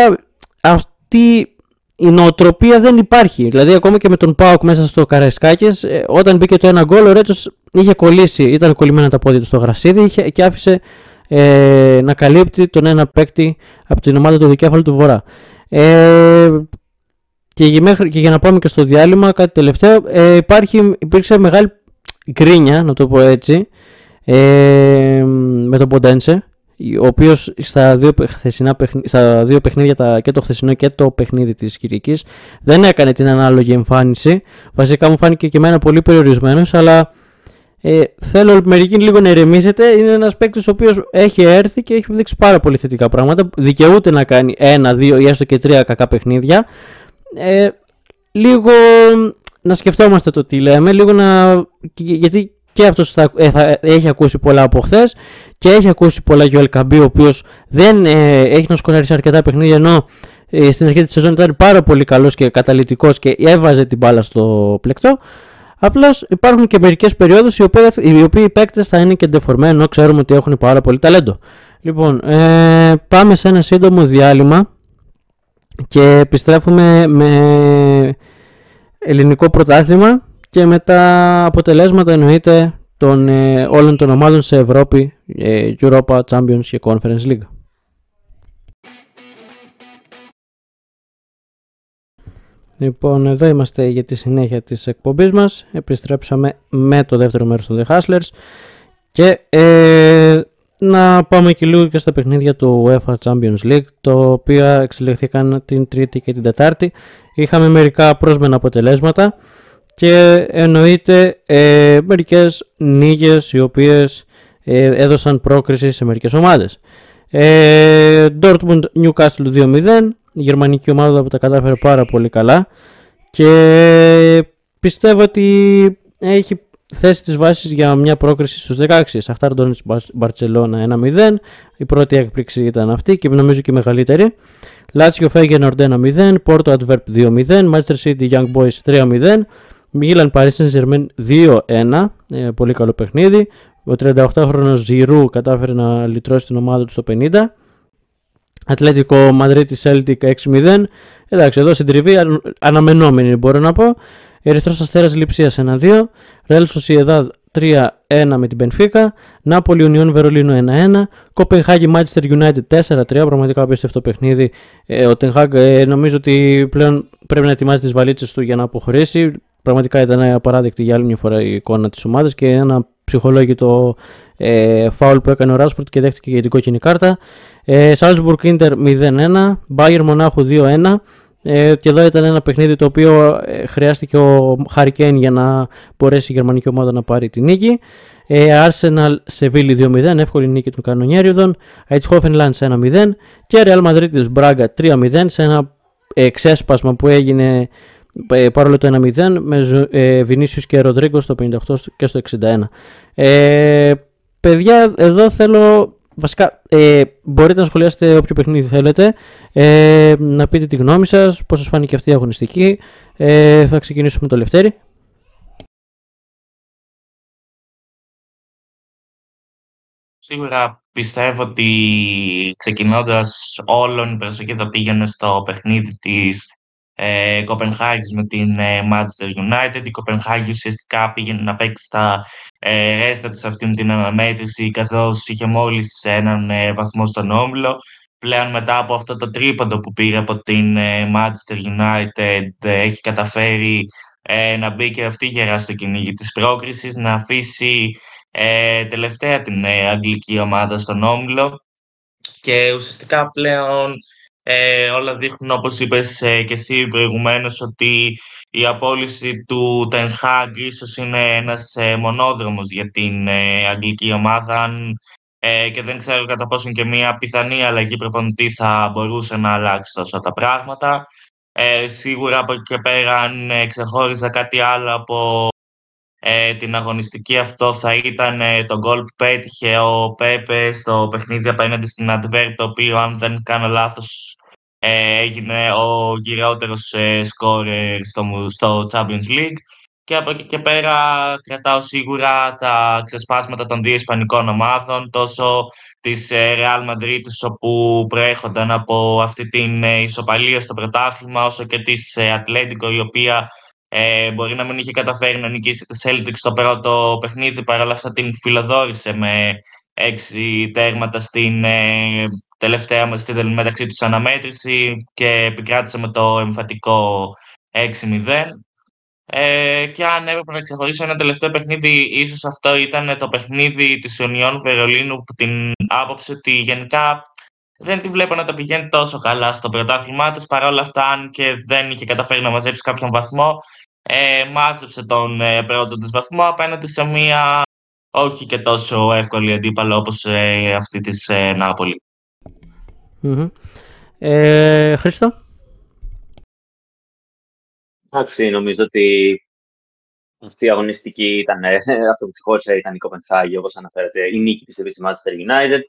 αυτή η νοοτροπία δεν υπάρχει. Δηλαδή, ακόμα και με τον Πάοκ μέσα στο Καραϊσκάκης, ε, όταν μπήκε το ένα γκολ, ο Ρέτσος είχε κολλήσει, ήταν κολλημένα τα πόδια του στο γρασίδι είχε, και άφησε ε, να καλύπτει τον ένα παίκτη από την ομάδα του δικέφαλου του Βορρά. Ε, και, μέχρι, και για να πάμε και στο διάλειμμα, κάτι τελευταίο, ε, υπάρχει, υπήρξε μεγάλη γκρίνια, να το πω έτσι, ε, με τον Ποντένσε, ο οποίος στα, δύο στα δύο παιχνίδια, τα, και το χθεσινό και το παιχνίδι της Κυριακής, δεν έκανε την ανάλογη εμφάνιση. Βασικά μου φάνηκε και εμένα πολύ περιορισμένος, αλλά ε, θέλω μερικοί λίγο να ηρεμήσετε. Είναι ένας παίκτης ο οποίος έχει έρθει και έχει δείξει πάρα πολύ θετικά πράγματα. Δικαιούται να κάνει ένα, δύο ή έστω και τρία κακά παιχνίδια. Ε, λίγο να σκεφτόμαστε το τι λέμε, λίγο να. Γιατί και αυτός θα, ε, θα, έχει ακούσει πολλά από χθες και έχει ακούσει πολλά για ο Ελκαμπή, ο οποίος δεν ε, έχει να σκοράρει αρκετά παιχνίδια ενώ ε, στην αρχή της σεζόν ήταν πάρα πολύ καλός και καταλητικός και έβαζε την μπάλα στο πλεκτό. Απλώς υπάρχουν και μερικές περιόδους οι, οι οποίοι οι παίκτες θα είναι και ντεφορμένοι ενώ ξέρουμε ότι έχουν πάρα πολύ ταλέντο. Λοιπόν, ε, πάμε σε ένα σύντομο διάλειμμα και επιστρέφουμε με ελληνικό πρωτάθλημα και με τα αποτελέσματα εννοείται των ε, όλων των ομάδων σε Ευρώπη, ε, Europa, Champions και Conference League. Λοιπόν, εδώ είμαστε για τη συνέχεια της εκπομπής μας. Επιστρέψαμε με το δεύτερο μέρος των The Hustlers και ε, να πάμε και λίγο και στα παιχνίδια του UEFA Champions League, τα οποία εξελιχθήκαν την Τρίτη και την Τετάρτη. Είχαμε μερικά πρόσμενα αποτελέσματα και εννοείται ε, μερικές νίκες οι οποίες ε, έδωσαν πρόκριση σε μερικές ομάδες. Ε, Dortmund Newcastle 2-0, η γερμανική ομάδα που τα κατάφερε πάρα πολύ καλά και πιστεύω ότι έχει θέσει τις βάσεις για μια πρόκριση στους 16. Σαχτάρ Ντόνιτς Μπαρτσελώνα 1-0, η πρώτη έκπληξη ήταν αυτή και νομίζω και η μεγαλύτερη. Λάτσιο Φέγγενορντ 1-0, Πόρτο Adverb 2-0, Manchester City Young Boys 3-0, Μίλαν Paris Saint 2-1, ε, πολύ καλό παιχνίδι. Ο 38χρονος Ζηρού κατάφερε να λυτρώσει την ομάδα του στο 50. Ατλέτικο Μαδρίτη Celtic 6-0. Εντάξει, εδώ συντριβή αναμενόμενη μπορώ να πω. Ερυθρός Αστέρας Λιψίας 1-2. Real Sociedad 3-1 με την Πενφύκα. Νάπολη Union Βερολίνο 1-1. Κοπενχάγη Manchester United 4-3. Πραγματικά απίστευτο παιχνίδι. Ε, ο Τενχάγκ ε, νομίζω ότι πλέον πρέπει να ετοιμάζει τις βαλίτσες του για να αποχωρήσει. Πραγματικά ήταν απαράδεκτη για άλλη μια φορά η εικόνα της ομάδας και ένα ψυχολόγητο ε, φάουλ που έκανε ο Ράσφορντ και δέχτηκε για την κόκκινη κάρτα. Ε, Salzburg Inter 0-1, Bayern Μονάχου 2-1. Ε, και εδώ ήταν ένα παιχνίδι το οποίο ε, χρειάστηκε ο Χαρικέν για να μπορέσει η γερμανική ομάδα να πάρει τη νίκη. Ε, Arsenal Seville 2-0, εύκολη νίκη των κανονιέριουδων. Eindhoven Lens 1-0 και Real Madrid Braga 3-0 σε ένα ε, ξέσπασμα που έγινε ε, παρόλο το 1-0 με ε, Vinicius και Rodrigo στο 58 και στο 61. Ε, παιδιά, εδώ θέλω Βασικά, ε, μπορείτε να σχολιάσετε όποιο παιχνίδι θέλετε, ε, να πείτε τη γνώμη σας, πώς σας φάνηκε αυτή η αγωνιστική. Ε, θα ξεκινήσουμε με το Λευτέρη. Σίγουρα πιστεύω ότι ξεκινώντας όλων η προσοχή θα πήγαινε στο παιχνίδι της ε, Κοπενχάγης με την ε, Manchester United. Η Κοπενχάγη ουσιαστικά πήγαινε να παίξει τα ε, ρέστα της αυτήν την αναμέτρηση καθώς είχε μόλις έναν ε, βαθμό στον όμιλο. Πλέον μετά από αυτό το τρίποντο που πήρε από την ε, Manchester United ε, έχει καταφέρει ε, να μπει και αυτή γερά στο κυνήγι της πρόκρισης, να αφήσει τελευταία την αγγλική ομάδα στον όμιλο και ουσιαστικά πλέον ε, όλα δείχνουν, όπως είπες ε, και εσύ προηγουμένως, ότι η απόλυση του Ten Hag ίσως είναι ένας ε, μονόδρομος για την ε, αγγλική ομάδα ε, και δεν ξέρω κατά πόσον και μια πιθανή αλλαγή προπονητή θα μπορούσε να αλλάξει τόσο τα πράγματα. σίγουρα από εκεί και πέρα, αν ξεχώριζα κάτι άλλο από την αγωνιστική αυτό θα ήταν το γκολ που πέτυχε ο Πέπε στο παιχνίδι απέναντι στην Adver, το οποίο αν δεν κάνω λάθος ε, έγινε ο γυρεότερος ε, σκόρερ στο, στο Champions League. Και από εκεί και πέρα κρατάω σίγουρα τα ξεσπάσματα των δύο ισπανικών ομάδων, τόσο της ε, Real Madrid, όπου προέρχονταν από αυτή την ε, ισοπαλία στο πρωτάθλημα, όσο και της Ατλέντικο, η οποία ε, μπορεί να μην είχε καταφέρει να νικήσει τη Celtic στο πρώτο παιχνίδι, παρόλα αυτά την φιλοδόρησε με έξι τέρματα στην ε, τελευταία στη μεταξύ τους αναμέτρηση και επικράτησε με το εμφατικό 6-0. Ε, και αν έπρεπε να ξεχωρίσω ένα τελευταίο παιχνίδι, ίσως αυτό ήταν το παιχνίδι της Ονιών Βερολίνου που την άποψε ότι γενικά δεν τη βλέπω να τα πηγαίνει τόσο καλά στο πρωτάθλημά της. Παρ' αυτά, αν και δεν είχε καταφέρει να μαζέψει κάποιον βαθμό, ε, μάζεψε τον ε, πρώτο της βαθμό απέναντι σε μια όχι και τόσο εύκολη αντίπαλο όπως ε, αυτή της ε, ναπολη Ε, Χρήστο; Εντάξει, νομίζω ότι αυτή η αγωνιστική ήταν, ε, αυτό που ξεχώρισε ήταν η Κοπενχάγη, όπως αναφέρεται, η νίκη της επίσης Manchester United.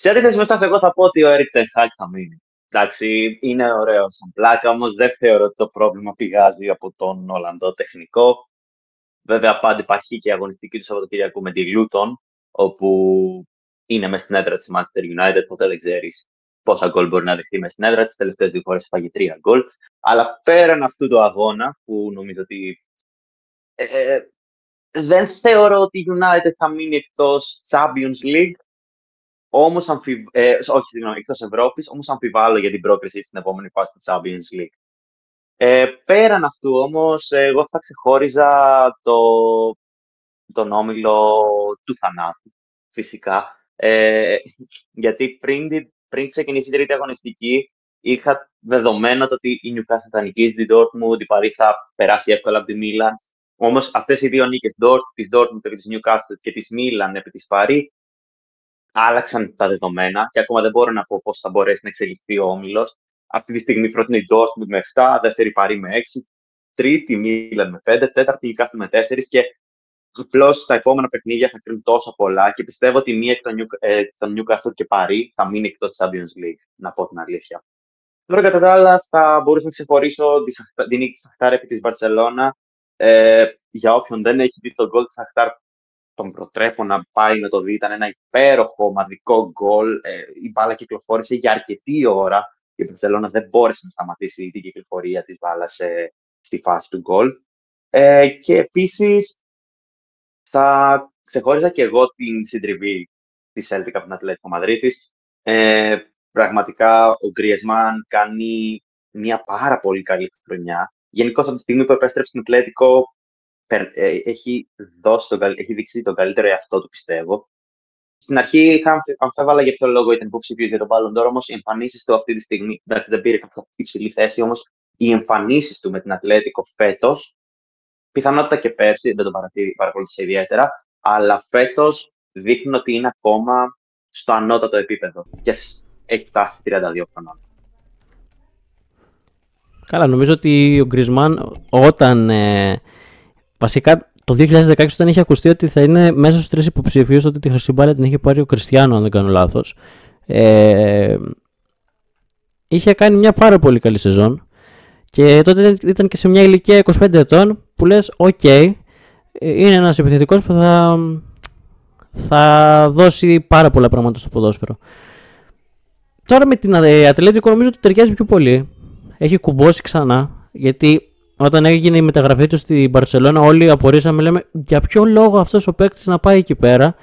Σε αντίθεση με αυτό, εγώ θα πω ότι ο Eric Ten θα μείνει. Εντάξει, είναι ωραίο σαν πλάκα, όμως δεν θεωρώ ότι το πρόβλημα πηγάζει από τον Ολλανδό τεχνικό. Βέβαια, πάντα υπάρχει και η αγωνιστική του Σαββατοκύριακου με τη Luton, όπου είναι μέσα στην έδρα της Manchester United. Ποτέ δεν ξέρεις πόσα γκολ μπορεί να δεχτεί μέσα στην έδρα της. τελευταίες δύο φορές έφαγε τρία γκολ. Αλλά πέραν αυτού του αγώνα, που νομίζω ότι. Ε, ε δεν θεωρώ ότι η United θα μείνει εκτός Champions League. Όμως, αμφιβ... ε, όχι, συγγνώμη, εκτός Ευρώπης, όμως αμφιβάλλω για την πρόκριση στην επόμενη φάση του Champions League. Ε, πέραν αυτού όμως, εγώ θα ξεχώριζα το, τον όμιλο του θανάτου, φυσικά. Ε, γιατί πριν, πριν ξεκινήσει η τρίτη αγωνιστική, είχα δεδομένο το ότι η Newcastle θα νικήσει την Dortmund, η Παρή θα περάσει εύκολα από τη Μίλαν. Όμως αυτές οι δύο νίκες της Dortmund επί της Newcastle και της Μίλαν επί της Παρή άλλαξαν τα δεδομένα και ακόμα δεν μπορώ να πω πώς θα μπορέσει να εξελιχθεί ο όμιλος. Αυτή τη στιγμή πρώτη είναι η Dortmund με 7, δεύτερη Παρή με 6, τρίτη Μίλαν με 5, τέταρτη Newcastle με 4 και απλώς τα επόμενα παιχνίδια θα κρίνουν τόσο πολλά και πιστεύω ότι μία εκ των, ε, Newcastle και Παρή θα μείνει εκτός Champions League, να πω την αλήθεια. Τώρα, κατά τα άλλα, θα μπορούσα να ξεχωρίσω την νίκη της Αχτάρ επί της Βαρσελόνα. Ε, για όποιον δεν έχει δει τον γκολ της Αχτάρ, τον προτρέπω να πάει να το δει. Ήταν ένα υπέροχο, μαδικό γκολ. Ε, η μπάλα κυκλοφόρησε για αρκετή ώρα. Η Βαρσελόνα δεν μπόρεσε να σταματήσει την κυκλοφορία της μπάλας στη φάση του γκολ. Ε, και επίσης, θα ξεχώριζα και εγώ την συντριβή της Celtic από την Ατλέτικο Μαδρίτης. Ε, πραγματικά ο Γκριεσμάν κάνει μια πάρα πολύ καλή χρονιά. Γενικώς από τη στιγμή που επέστρεψε στην Ατλέτικο, ε, έχει, δώσει τον, έχει δείξει τον καλύτερο εαυτό του, πιστεύω. Στην αρχή είχα αμφέβαλα για ποιο λόγο ήταν υποψήφιος για τον Ballon d'Or, όμως οι εμφανίσεις του αυτή τη στιγμή, εντάξει, δεν πήρε κάποια υψηλή θέση, όμως οι εμφανίσεις του με την Ατλέτικο φέτος, πιθανότητα και πέρσι, δεν τον παρακολούθησε ιδιαίτερα, αλλά φέτος δείχνουν ότι είναι ακόμα στο ανώτατο επίπεδο. Και έχει φτάσει 32 χρονών. Καλά, νομίζω ότι ο Γκρισμάν όταν. Ε, βασικά το 2016 όταν είχε ακουστεί ότι θα είναι μέσα στους τρεις υποψήφιους, ότι τη χρυσή μπάλα την είχε πάρει ο Κριστιανό, αν δεν κάνω λάθος. Ε, είχε κάνει μια πάρα πολύ καλή σεζόν. Και τότε ήταν και σε μια ηλικία 25 ετών που λες, OK, okay, είναι ένας επιθετικός που θα, θα δώσει πάρα πολλά πράγματα στο ποδόσφαιρο. Τώρα με την Ατλέτικο νομίζω ότι ταιριάζει πιο πολύ. Έχει κουμπώσει ξανά. Γιατί όταν έγινε η μεταγραφή του στην Παρσελόνα, όλοι απορρίσαμε, λέμε για ποιο λόγο αυτός ο παίκτης να πάει εκεί πέρα;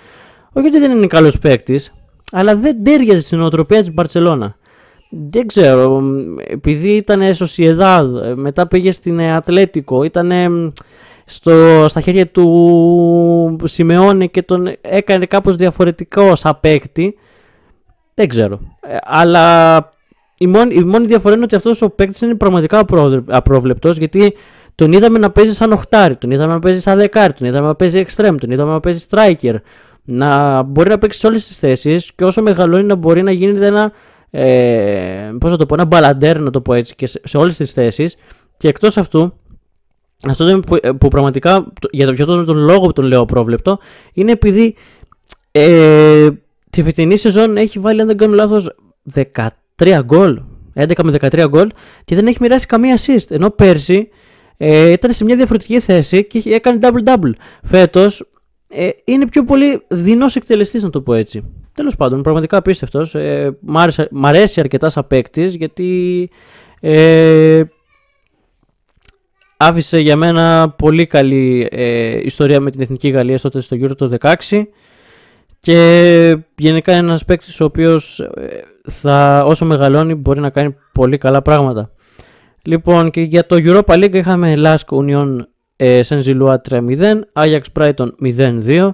Όχι ότι δεν είναι καλός παίκτης, αλλά δεν τέριαζε στην οτροπία της Μπαρσελόνα. Δεν ξέρω, επειδή ήταν Σοσιεδάδ, μετά πήγε στην Ατλέτικο, ήταν στο, στα χέρια του Σιμεώνη και τον έκανε κάπως διαφορετικό σαν παίκτη. Δεν ξέρω. Ε, αλλά η μόνη, η μόνη διαφορά είναι ότι αυτός ο παίκτης είναι πραγματικά απρόβλεπτος γιατί τον είδαμε να παίζει σαν οχτάρι, τον είδαμε να παίζει σαν δεκάρι, τον είδαμε να παίζει εξτρέμ, τον είδαμε να παίζει striker. Να μπορεί να παίξει σε όλες τις θέσεις και όσο μεγαλώνει να μπορεί να γίνεται ένα. Ε, πώς να το πω, ένα μπαλαντέρ να το πω έτσι και σε, σε τις θέσεις. και εκτός αυτού αυτό που, ε, που πραγματικά για τον, για τον, λόγο που τον λέω απρόβλεπτο είναι επειδή ε, τη φετινή σεζόν έχει βάλει αν δεν κάνω λάθος 14 3 γκολ, 11 με 13 γκολ και δεν έχει μοιράσει καμία assist. Ενώ πέρσι ε, ήταν σε μια διαφορετική θέση και έκανε double-double. Φέτος ε, είναι πιο πολύ δεινός εκτελεστής, να το πω έτσι. Τέλος πάντων, πραγματικά απίστευτος. Ε, μ, αρέσει αρκετά σαν παίκτης γιατί ε, άφησε για μένα πολύ καλή ε, ιστορία με την Εθνική Γαλλίας τότε στο Euro το 16 και γενικά ένας παίκτης ο οποίος. ε, θα, όσο μεγαλώνει μπορεί να κάνει πολύ καλά πράγματα. Λοιπόν και για το Europa League είχαμε Lask Union ε, Saint-Gilloise 3-0, Ajax Brighton 0-2,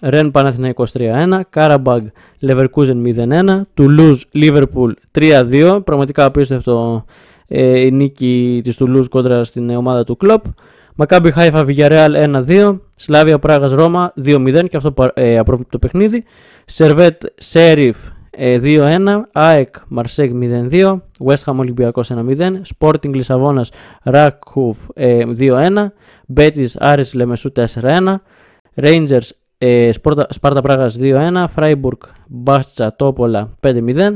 Ren Παναθηναϊκός 3-1, Karabag Leverkusen 0-1, Toulouse Liverpool 3-2, πραγματικά απίστευτο ε, η νίκη της Toulouse κόντρα στην ομάδα του Κλοπ. Μακάμπι Χάιφα Villarreal 1-2. Σλάβια Πράγας Ρώμα 2-0 και αυτό ε, απρόβλεπτο παιχνίδι. Σερβέτ Σέριφ 2-1. ΑΕΚ Μαρσέγ 0-2. West Ham Ολυμπιακός 1-0. Sporting Λισαβόνας Ράκχουφ 2-1. Μπέτις Άρης Λεμεσού 4-1. Rangers ε, Σπάρτα Πράγας 2-1. Φράιμπουργκ Μπάστσα Τόπολα 5-0.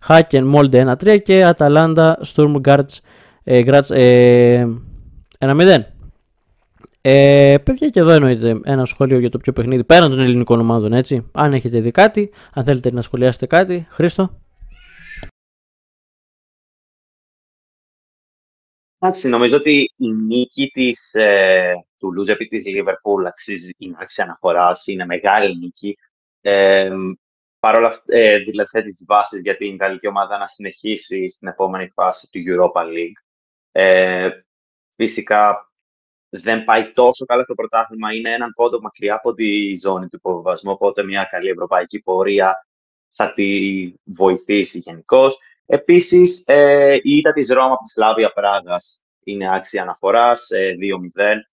Χάκεν Μόλντε 1-3 και Αταλάντα Στουρμ Γκάρτς ε, 1-0. Ε, παιδιά και εδώ εννοείται ένα σχόλιο για το πιο παιχνίδι πέραν των ελληνικών ομάδων έτσι. Αν έχετε δει κάτι, αν θέλετε να σχολιάσετε κάτι. Χρήστο. Εντάξει, νομίζω ότι η νίκη της, ε, του Λούζ επί της Λίβερπουλ αξίζει η αναφορά, είναι μεγάλη νίκη. Ε, Παρ' όλα αυτά, ε, δηλαδή θέτει τις βάσεις για την Ιταλική ομάδα να συνεχίσει στην επόμενη φάση του Europa League. Ε, φυσικά δεν πάει τόσο καλά στο πρωτάθλημα. Είναι έναν πόντο μακριά από τη ζώνη του υποβιβασμού, οπότε μια καλή ευρωπαϊκή πορεία θα τη βοηθήσει γενικώς. Επίσης, ε, η ήττα της Ρώμα από τη Σλάβια Πράγας είναι άξια αναφοράς, 2-0.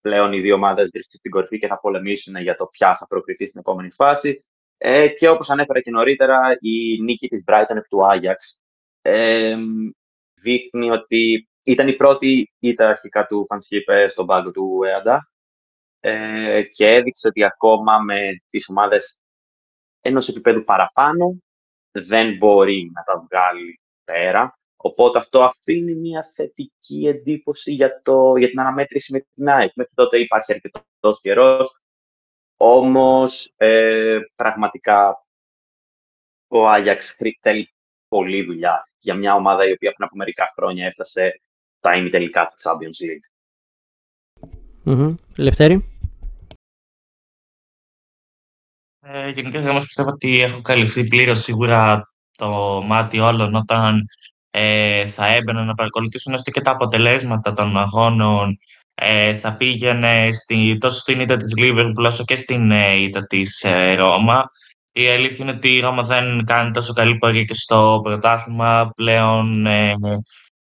Πλέον οι δύο ομάδες βρίσκονται στην κορυφή και θα πολεμήσουν για το ποια θα προκριθεί στην επόμενη φάση. Ε, και όπως ανέφερα και νωρίτερα, η νίκη της Brighton επί του Άγιαξ ε, δείχνει ότι ήταν η πρώτη ήττα αρχικά του Φανσχίπε στον πάγκο του ΕΑΝΤΑ ε, και έδειξε ότι ακόμα με τις ομάδες ενός επίπεδου παραπάνω δεν μπορεί να τα βγάλει πέρα. Οπότε αυτό αφήνει μια θετική εντύπωση για, το, για την αναμέτρηση με την ΑΕΚ. Μέχρι τότε υπάρχει αρκετός καιρός. Όμως, ε, πραγματικά, ο Άγιαξ θέλει πολλή δουλειά για μια ομάδα η οποία πριν από μερικά χρόνια έφτασε στα ημιτελικά του Champions League. Mm-hmm. Λευτέρη. Ε, γενικά, όμως πιστεύω ότι έχω καλυφθεί πλήρως σίγουρα το μάτι όλων όταν ε, θα έμπαιναν να παρακολουθήσουν ώστε και τα αποτελέσματα των αγώνων ε, θα πήγαινε στη, τόσο στην ήττα της Liverpool όσο και στην ε, ήττα της ε, Ρώμα. Η αλήθεια είναι ότι η Ρώμα δεν κάνει τόσο καλή πορεία και στο πρωτάθλημα. Πλέον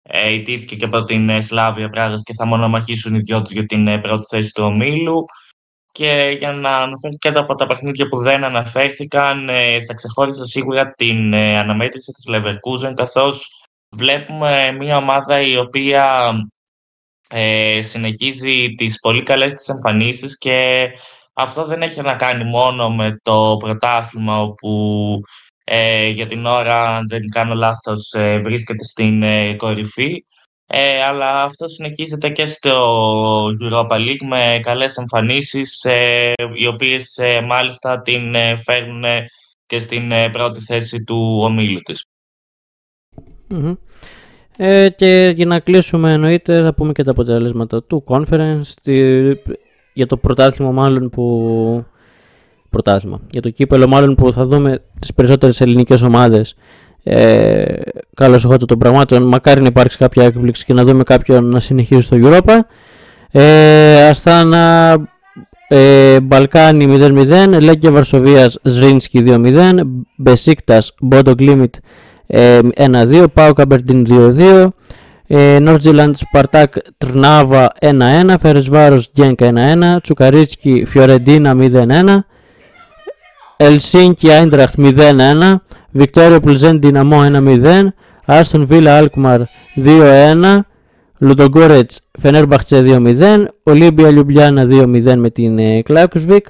ε, ε, ιτήθηκε και από την ε, Σλάβια Πράγας και θα μονομαχήσουν οι δυο τους για την ε, πρώτη θέση του ομίλου. Και για να αναφέρω και από τα παιχνίδια που δεν αναφέρθηκαν, ε, θα ξεχώρισα σίγουρα την ε, αναμέτρηση της Leverkusen, καθώς βλέπουμε μια ομάδα η οποία ε, συνεχίζει τις πολύ καλές της εμφανίσεις και αυτό δεν έχει να κάνει μόνο με το πρωτάθλημα όπου ε, για την ώρα, αν δεν κάνω λάθος, ε, βρίσκεται στην ε, κορυφή. Ε, αλλά αυτό συνεχίζεται και στο Europa League με καλές εμφανίσεις, ε, οι οποίες μάλιστα την φέρνουν και στην πρώτη θέση του ομίλου της. Ε, και για να κλείσουμε εννοείται θα πούμε και τα αποτελέσματα του conference για το πρωτάθλημα μάλλον που πρωτάθλημα για το κύπελο μάλλον που θα δούμε τις περισσότερες ελληνικές ομάδες ε, καλώς εγώ των πραγμάτων μακάρι να υπάρξει κάποια έκπληξη και να δούμε κάποιον να συνεχίσει στο Europa. Ε, Αστάνα ε, Μπαλκάνι 0-0 Λέγκια Βαρσοβίας Ζρίνσκι 2-0 Μπεσίκτας Μπόντο Γκλίμιτ 1-2, Πάο Καμπερντίν 2-2, Νόρτζιλαντ Σπαρτάκ Τρνάβα 1-1, Φερεσβάρος Γκένκα 1-1, Τσουκαρίτσκι Φιωρεντίνα 0-1, Ελσίνκι Άιντραχτ 0-1, Βικτόρια Πλζεν Δυναμό 1-0, Άστον Βίλα Αλκμαρ 2-1, Λουντογκόρετς Φενέρμπαχτσε 2-0, Ολύμπια Λιουμπιάννα 2-0 με την ε, Κλάκσβικ,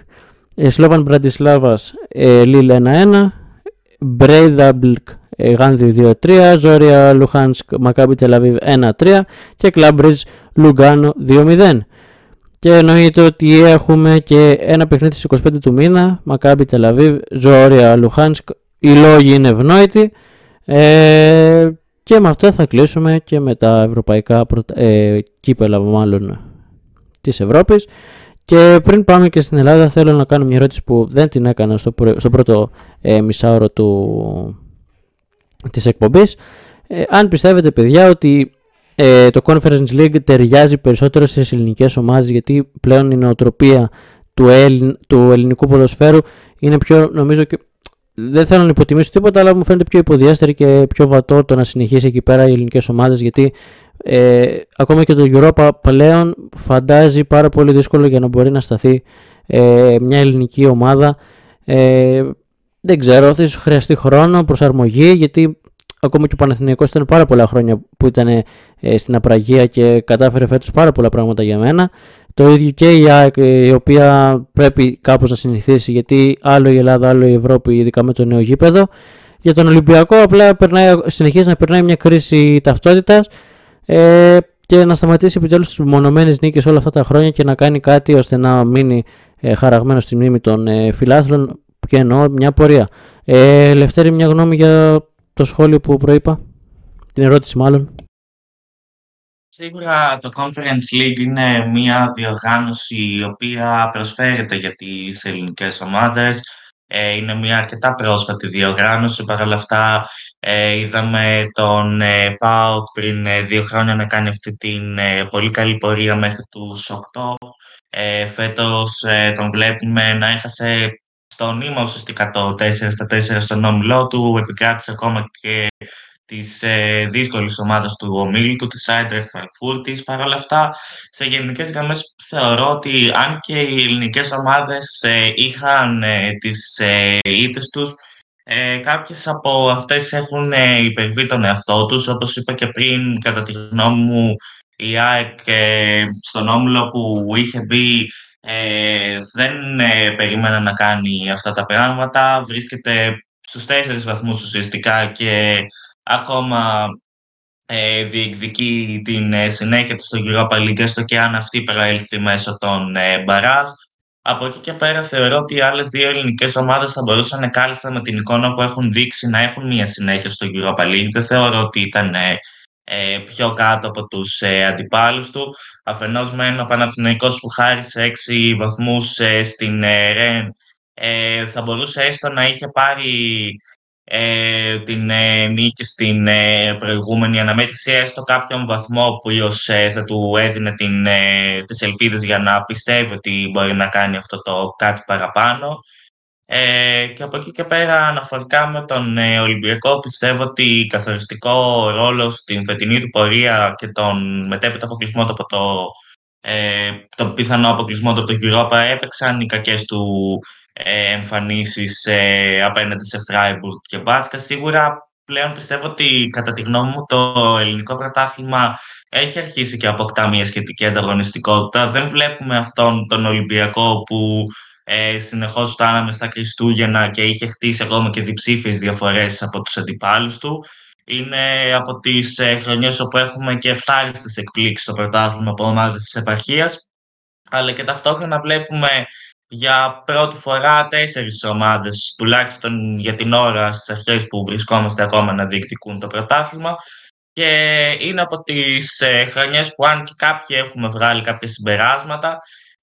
ε, Σλόβαν Μπραντισλάβας ε, Λίλ 1-1, Μπρέινταμπλικ Γάνδη 2-3, Ζόρια Λουχάνσκ Μακάμπι Τελαβίβ 1-3 και Κλάμπριτζ Λουγκάνο 2-0. Και εννοείται ότι έχουμε και ένα παιχνίδι στις 25 του μήνα, Μακάμπι Τελαβίβ, Ζόρια Λουχάνσκ, οι λόγοι είναι ευνόητοι. Ε, και με αυτό θα κλείσουμε και με τα ευρωπαϊκά ε, κύπελα μάλλον της Ευρώπης. Και πριν πάμε και στην Ελλάδα θέλω να κάνω μια ερώτηση που δεν την έκανα στο, στο πρώτο ε, μισάωρο του, της εκπομπής. Ε, αν πιστεύετε παιδιά ότι ε, το Conference League ταιριάζει περισσότερο στις ελληνικές ομάδες γιατί πλέον η νοοτροπία του, του ελληνικού ποδοσφαίρου είναι πιο νομίζω και δεν θέλω να υποτιμήσω τίποτα αλλά μου φαίνεται πιο υποδιέστερη και πιο βατό το να συνεχίσει εκεί πέρα οι ελληνικές ομάδες γιατί ε, ακόμα και το Europa πλέον φαντάζει πάρα πολύ δύσκολο για να μπορεί να σταθεί ε, μια ελληνική ομάδα. Ε, δεν ξέρω, θα ίσως χρειαστεί χρόνο, προσαρμογή, γιατί ακόμα και ο Παναθηναϊκός ήταν πάρα πολλά χρόνια που ήταν ε, στην Απραγία και κατάφερε φέτος πάρα πολλά πράγματα για μένα. Το ίδιο και η ΑΕΚ, η οποία πρέπει κάπως να συνηθίσει, γιατί άλλο η Ελλάδα, άλλο η Ευρώπη, ειδικά με το νέο γήπεδο. Για τον Ολυμπιακό απλά περνάει, συνεχίζει να περνάει μια κρίση ταυτότητας ε, και να σταματήσει επιτέλους τις μονομένες νίκες όλα αυτά τα χρόνια και να κάνει κάτι ώστε να μείνει ε, χαραγμένος στη μνήμη των ε, φιλάθλων και εννοώ μια πορεία. Ε, Λευτέρη, μια γνώμη για το σχόλιο που προείπα, την ερώτηση μάλλον. Σίγουρα το Conference League είναι μια διοργάνωση η οποία προσφέρεται για τις ελληνικές ομάδες. Ε, είναι μια αρκετά πρόσφατη διοργάνωση. Παρ' όλα αυτά, ε, είδαμε τον ε, ΠΑΟΚ πριν ε, δύο χρόνια να κάνει αυτή την πολύ καλή πορεία μέχρι τους 8. Ε, φέτος τον βλέπουμε να έχασε στο νήμα ουσιαστικά το 4 στα 4 στον όμιλό του, επικράτησε ακόμα και της ε, δύσκολης ομάδας του ομίλου του, της Άιντρεχτ Φραγκφούρτης. Παρ' όλα αυτά, σε γενικές γραμμές θεωρώ ότι αν και οι ελληνικές ομάδες ε, είχαν ε, τις ε, ήττες τους, ε, κάποιες από αυτές έχουν ε, υπερβεί τον εαυτό τους. Όπως είπα και πριν, κατά τη γνώμη μου, η ΑΕΚ ε, στον όμιλο που είχε μπει ε, δεν ε, περίμενα να κάνει αυτά τα πράγματα. Βρίσκεται στους τέσσερις βαθμούς ουσιαστικά και ακόμα ε, διεκδικεί την ε, συνέχεια του στο Europa League, έστω και αν αυτή προέλθει μέσω των ε, μπαράζ. Από εκεί και πέρα θεωρώ ότι οι άλλες δύο ελληνικές ομάδες θα μπορούσαν κάλλιστα με την εικόνα που έχουν δείξει να έχουν μια συνέχεια στο Europa League. Δεν θεωρώ ότι ήταν ε, ε, πιο κάτω από τους ε, αντιπάλους του. Αφενός με ο Παναθηναϊκός που χάρισε έξι βαθμούς ε, στην ε, ΡΕΝ ε, θα μπορούσε έστω να είχε πάρει ε, την ε, νίκη στην ε, προηγούμενη αναμέτρηση, έστω κάποιον βαθμό που ε, θα του έδινε την, ε, τις ελπίδες για να πιστεύει ότι μπορεί να κάνει αυτό το κάτι παραπάνω. Ε, και από εκεί και πέρα, αναφορικά με τον ε, Ολυμπιακό, πιστεύω ότι καθοριστικό ρόλο στην φετινή του πορεία και τον μετέπειτα αποκλεισμό από το, ε, τον πιθανό αποκλεισμό από το Europa έπαιξαν οι κακές του ε, εμφανίσεις ε, απέναντι σε Φράιμπουργκ και Μπάτσκα. Σίγουρα πλέον πιστεύω ότι κατά τη γνώμη μου το ελληνικό πρωτάθλημα έχει αρχίσει και αποκτά μια σχετική ανταγωνιστικότητα. Δεν βλέπουμε αυτόν τον Ολυμπιακό που ε, συνεχώς φτάναμε στα Χριστούγεννα και είχε χτίσει ακόμα και διψήφιες διαφορές από τους αντιπάλους του. Είναι από τις ε, χρονιές όπου έχουμε και ευχάριστες εκπλήξεις στο πρωτάθλημα από ομάδες της επαρχίας, αλλά και ταυτόχρονα βλέπουμε για πρώτη φορά τέσσερις ομάδες, τουλάχιστον για την ώρα στις αρχές που βρισκόμαστε ακόμα να διεκδικούν το πρωτάθλημα και είναι από τις ε, χρονιές που αν και κάποιοι έχουμε βγάλει κάποια συμπεράσματα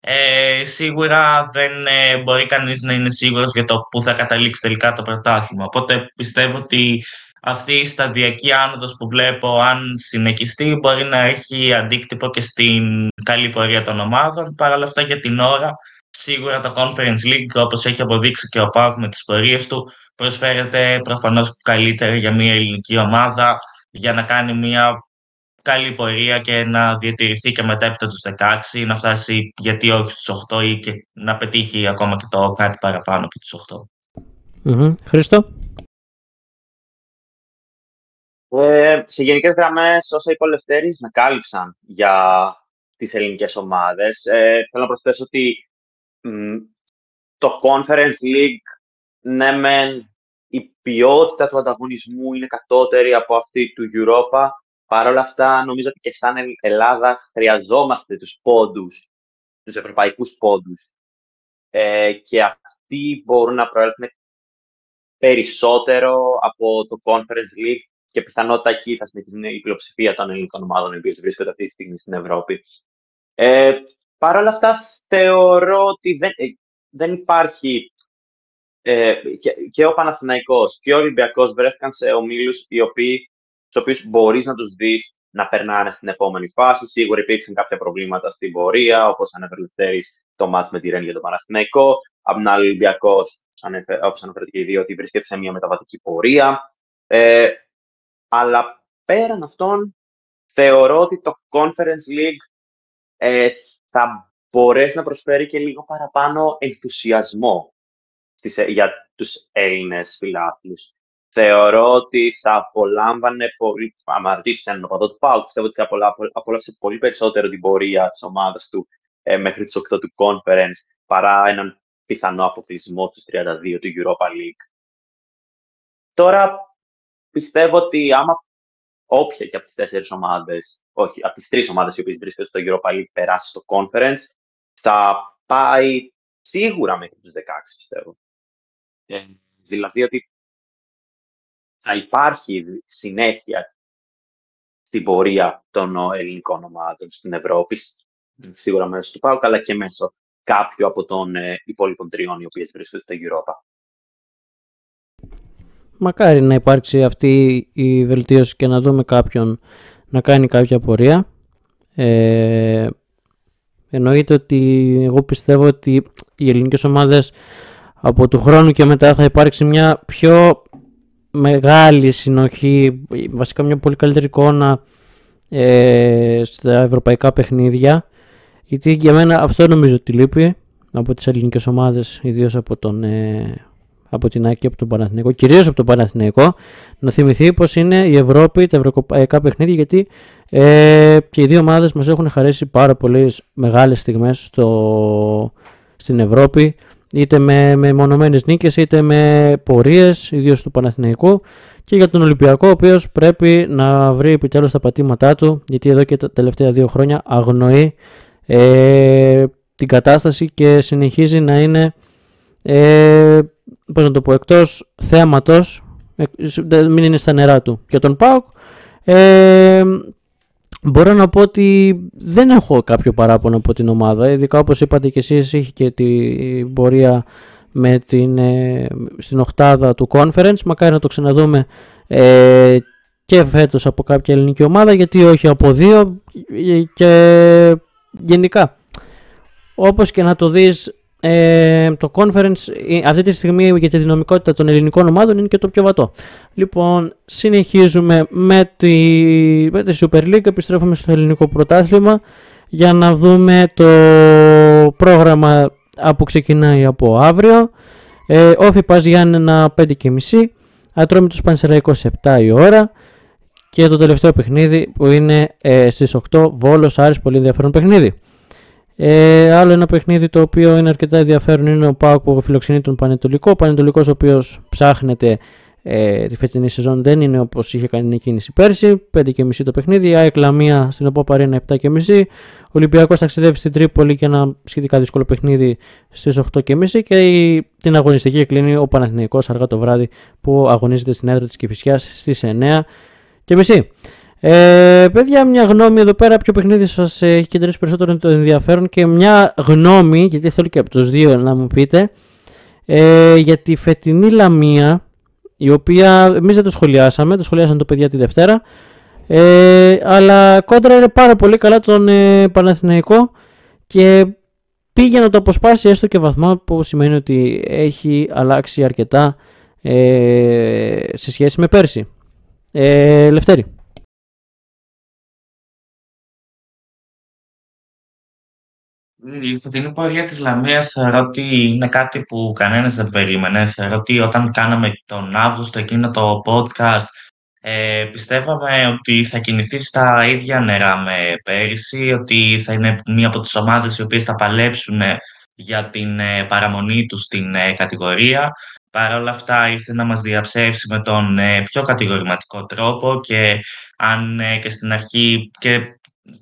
ε, σίγουρα δεν ε, μπορεί κανείς να είναι σίγουρος για το πού θα καταλήξει τελικά το πρωτάθλημα. Οπότε πιστεύω ότι αυτή η σταδιακή άνοδος που βλέπω, αν συνεχιστεί, μπορεί να έχει αντίκτυπο και στην καλή πορεία των ομάδων. Παρ' όλα αυτά για την ώρα, σίγουρα το Conference League, όπως έχει αποδείξει και ο ΠΑΟΚ με τις πορείες του, προσφέρεται προφανώς καλύτερα για μια ελληνική ομάδα για να κάνει μια καλή πορεία και να διατηρηθεί και μετέπειτα τους 16, να φτάσει γιατί όχι στους 8 ή και να πετύχει ακόμα και το κάτι παραπάνω από τους 8. Mm-hmm. Χρήστο; Ε, σε γενικές γραμμές, όσα είπε ο Λευτέρης, με κάλυψαν για τις ελληνικές ομάδες. Ε, θέλω να προσθέσω ότι μ, το Conference League, ναι, μεν η ποιότητα του ανταγωνισμού είναι κατώτερη από αυτή του Europa, Παρ' όλα αυτά, νομίζω ότι και σαν Ελλάδα χρειαζόμαστε τους πόντους, τους ευρωπαϊκούς πόντους. Ε, και αυτοί μπορούν να προέλθουν περισσότερο από το Conference League και πιθανότητα εκεί θα συνεχίσουν η πλειοψηφία των ελληνικών ομάδων οι οποίες βρίσκονται αυτή τη στιγμή στην Ευρώπη. Ε, Παρ' όλα αυτά, θεωρώ ότι δεν, ε, δεν υπάρχει ε, και, και ο Παναθηναϊκός και ο Ολυμπιακός βρέθηκαν σε ομίλους οι οποίοι του οποίους μπορείς να τους δεις να περνάνε στην επόμενη φάση. Σίγουρα υπήρξαν κάποια προβλήματα στην πορεία, όπως ανέφερε Λευτέρη το μάτς με τη Ρέν για τον Παναθηναϊκό. Απ' την άλλη, ο Ολυμπιακός, όπως αναφέρατε και οι δύο, ότι βρίσκεται σε μια μεταβατική πορεία. Ε, αλλά πέραν αυτών, θεωρώ ότι το Conference League ε, θα μπορέσει να προσφέρει και λίγο παραπάνω ενθουσιασμό για τους Έλληνες φιλάθλους θεωρώ ότι θα απολάμβανε πολύ. Αν ρωτήσει έναν οπαδό του Πάου, πιστεύω ότι θα απολαύσει πολύ περισσότερο την πορεία της ομάδας του ε, μέχρι τις 8 του conference παρά έναν πιθανό αποκλεισμό στους 32 του Europa League. Τώρα πιστεύω ότι άμα όποια και από τις τέσσερις ομάδες, όχι, από τις τρεις ομάδες οι οποίες βρίσκονται στο Europa League περάσει στο conference, θα πάει σίγουρα μέχρι τους 16, πιστεύω. Ε, δηλαδή ότι θα υπάρχει συνέχεια στην πορεία των ελληνικών ομάδων στην Ευρώπη, σίγουρα μέσω του ΠΑΟΚ, αλλά και μέσω κάποιου από των ε, υπόλοιπων τριών οι οποίες βρίσκονται στο Europa. μακάρι να υπάρξει αυτή η βελτίωση και να δούμε κάποιον να κάνει κάποια πορεία. Ε, εννοείται ότι εγώ πιστεύω ότι οι ελληνικές ομάδες από του χρόνου και μετά θα υπάρξει μια πιο μεγάλη συνοχή, βασικά μια πολύ καλύτερη εικόνα ε, στα ευρωπαϊκά παιχνίδια. Γιατί για μένα αυτό νομίζω ότι λείπει από τις ελληνικές ομάδες ιδίως από τον ε, από την ΑΕΚ και από τον Παναθηναϊκό, κυρίως από τον Παναθηναϊκό, να θυμηθεί πως είναι η Ευρώπη, τα ευρωπαϊκά παιχνίδια, γιατί ε, και οι δύο ομάδες μας έχουν χαρέσει πάρα πολλές μεγάλες στιγμές στην Ευρώπη, είτε με, με μονομένες νίκες, είτε με πορείες, ιδίως του Παναθηναϊκού. Και για τον Ολυμπιακό, ο οποίος πρέπει να βρει επιτέλους τα πατήματά του, γιατί εδώ και τα τελευταία δύο χρόνια αγνοεί ε, την κατάσταση και συνεχίζει να είναι ε, πώς να το πω, εκτός θέματος, μην είναι στα νερά του. Και τον ΠΑΟΚ ε, μπορώ να πω ότι δεν έχω κάποιο παράπονο από την ομάδα, ειδικά όπως είπατε και εσείς είχε και την πορεία με την, ε, στην οχτάδα του conference, μακάρι να το ξαναδούμε ε, και φέτος από κάποια ελληνική ομάδα, γιατί όχι από δύο και γενικά. Όπως και να το δεις ε, το conference ε, αυτή τη στιγμή για τη δυναμικότητα των ελληνικών ομάδων είναι και το πιο βατό. Λοιπόν, συνεχίζουμε με τη, με τη Super League, επιστρέφουμε στο ελληνικό πρωτάθλημα για να δούμε το πρόγραμμα που ξεκινάει από αύριο. Ε, Όφη Πας Γιάννενα 5.30, Ατρόμητος Πανσεραϊκός 7 η ώρα και το τελευταίο παιχνίδι που είναι ε, στις 8 Βόλος Άρης, πολύ ενδιαφέρον παιχνίδι. Ε, άλλο ένα παιχνίδι το οποίο είναι αρκετά ενδιαφέρον είναι ο Πάοκ που φιλοξενεί τον Πανετολικό. Ο Πανετολικός ο οποίος ψάχνεται ε, τη φετινή σεζόν δεν είναι όπως είχε κάνει την κίνηση πέρσι. 5,5 το παιχνίδι. Η ΑΕΚ Λαμία στην Οπόπα 7,5. Ο Ολυμπιακός ταξιδεύει στην Τρίπολη και ένα σχετικά δύσκολο παιχνίδι στις 8,5. Και η, την αγωνιστική κλείνει ο Παναθηναϊκός αργά το βράδυ που αγωνίζεται στην έδρα της Κυφυσιάς στις 9,5. Ε, παιδιά, μια γνώμη εδώ πέρα. Ποιο παιχνίδι σας έχει κεντρήσει περισσότερο το ενδιαφέρον και μια γνώμη, γιατί θέλω και από τους δύο να μου πείτε, ε, για τη φετινή Λαμία, η οποία εμείς δεν το σχολιάσαμε, το σχολιάσαν το παιδιά τη Δευτέρα. Ε, αλλά κόντρα είναι πάρα πολύ καλά τον ε, Παναθηναϊκό και πήγε να το αποσπάσει έστω και βαθμό που σημαίνει ότι έχει αλλάξει αρκετά ε, σε σχέση με πέρσι. Ε, Λευτέρη. Η φετινή πορεία της Λαμίας θεωρώ ότι είναι κάτι που κανένας δεν περίμενε. Θεωρώ ότι όταν κάναμε τον Αύγουστο εκείνο το podcast ε, πιστεύαμε ότι θα κινηθεί στα ίδια νερά με πέρυσι, ότι θα είναι μία από τις ομάδες οι οποίες θα παλέψουν για την ε, παραμονή τους στην ε, κατηγορία. Παρ' όλα αυτά ήρθε να μας διαψεύσει με τον ε, πιο κατηγορηματικό τρόπο και αν και στην αρχή και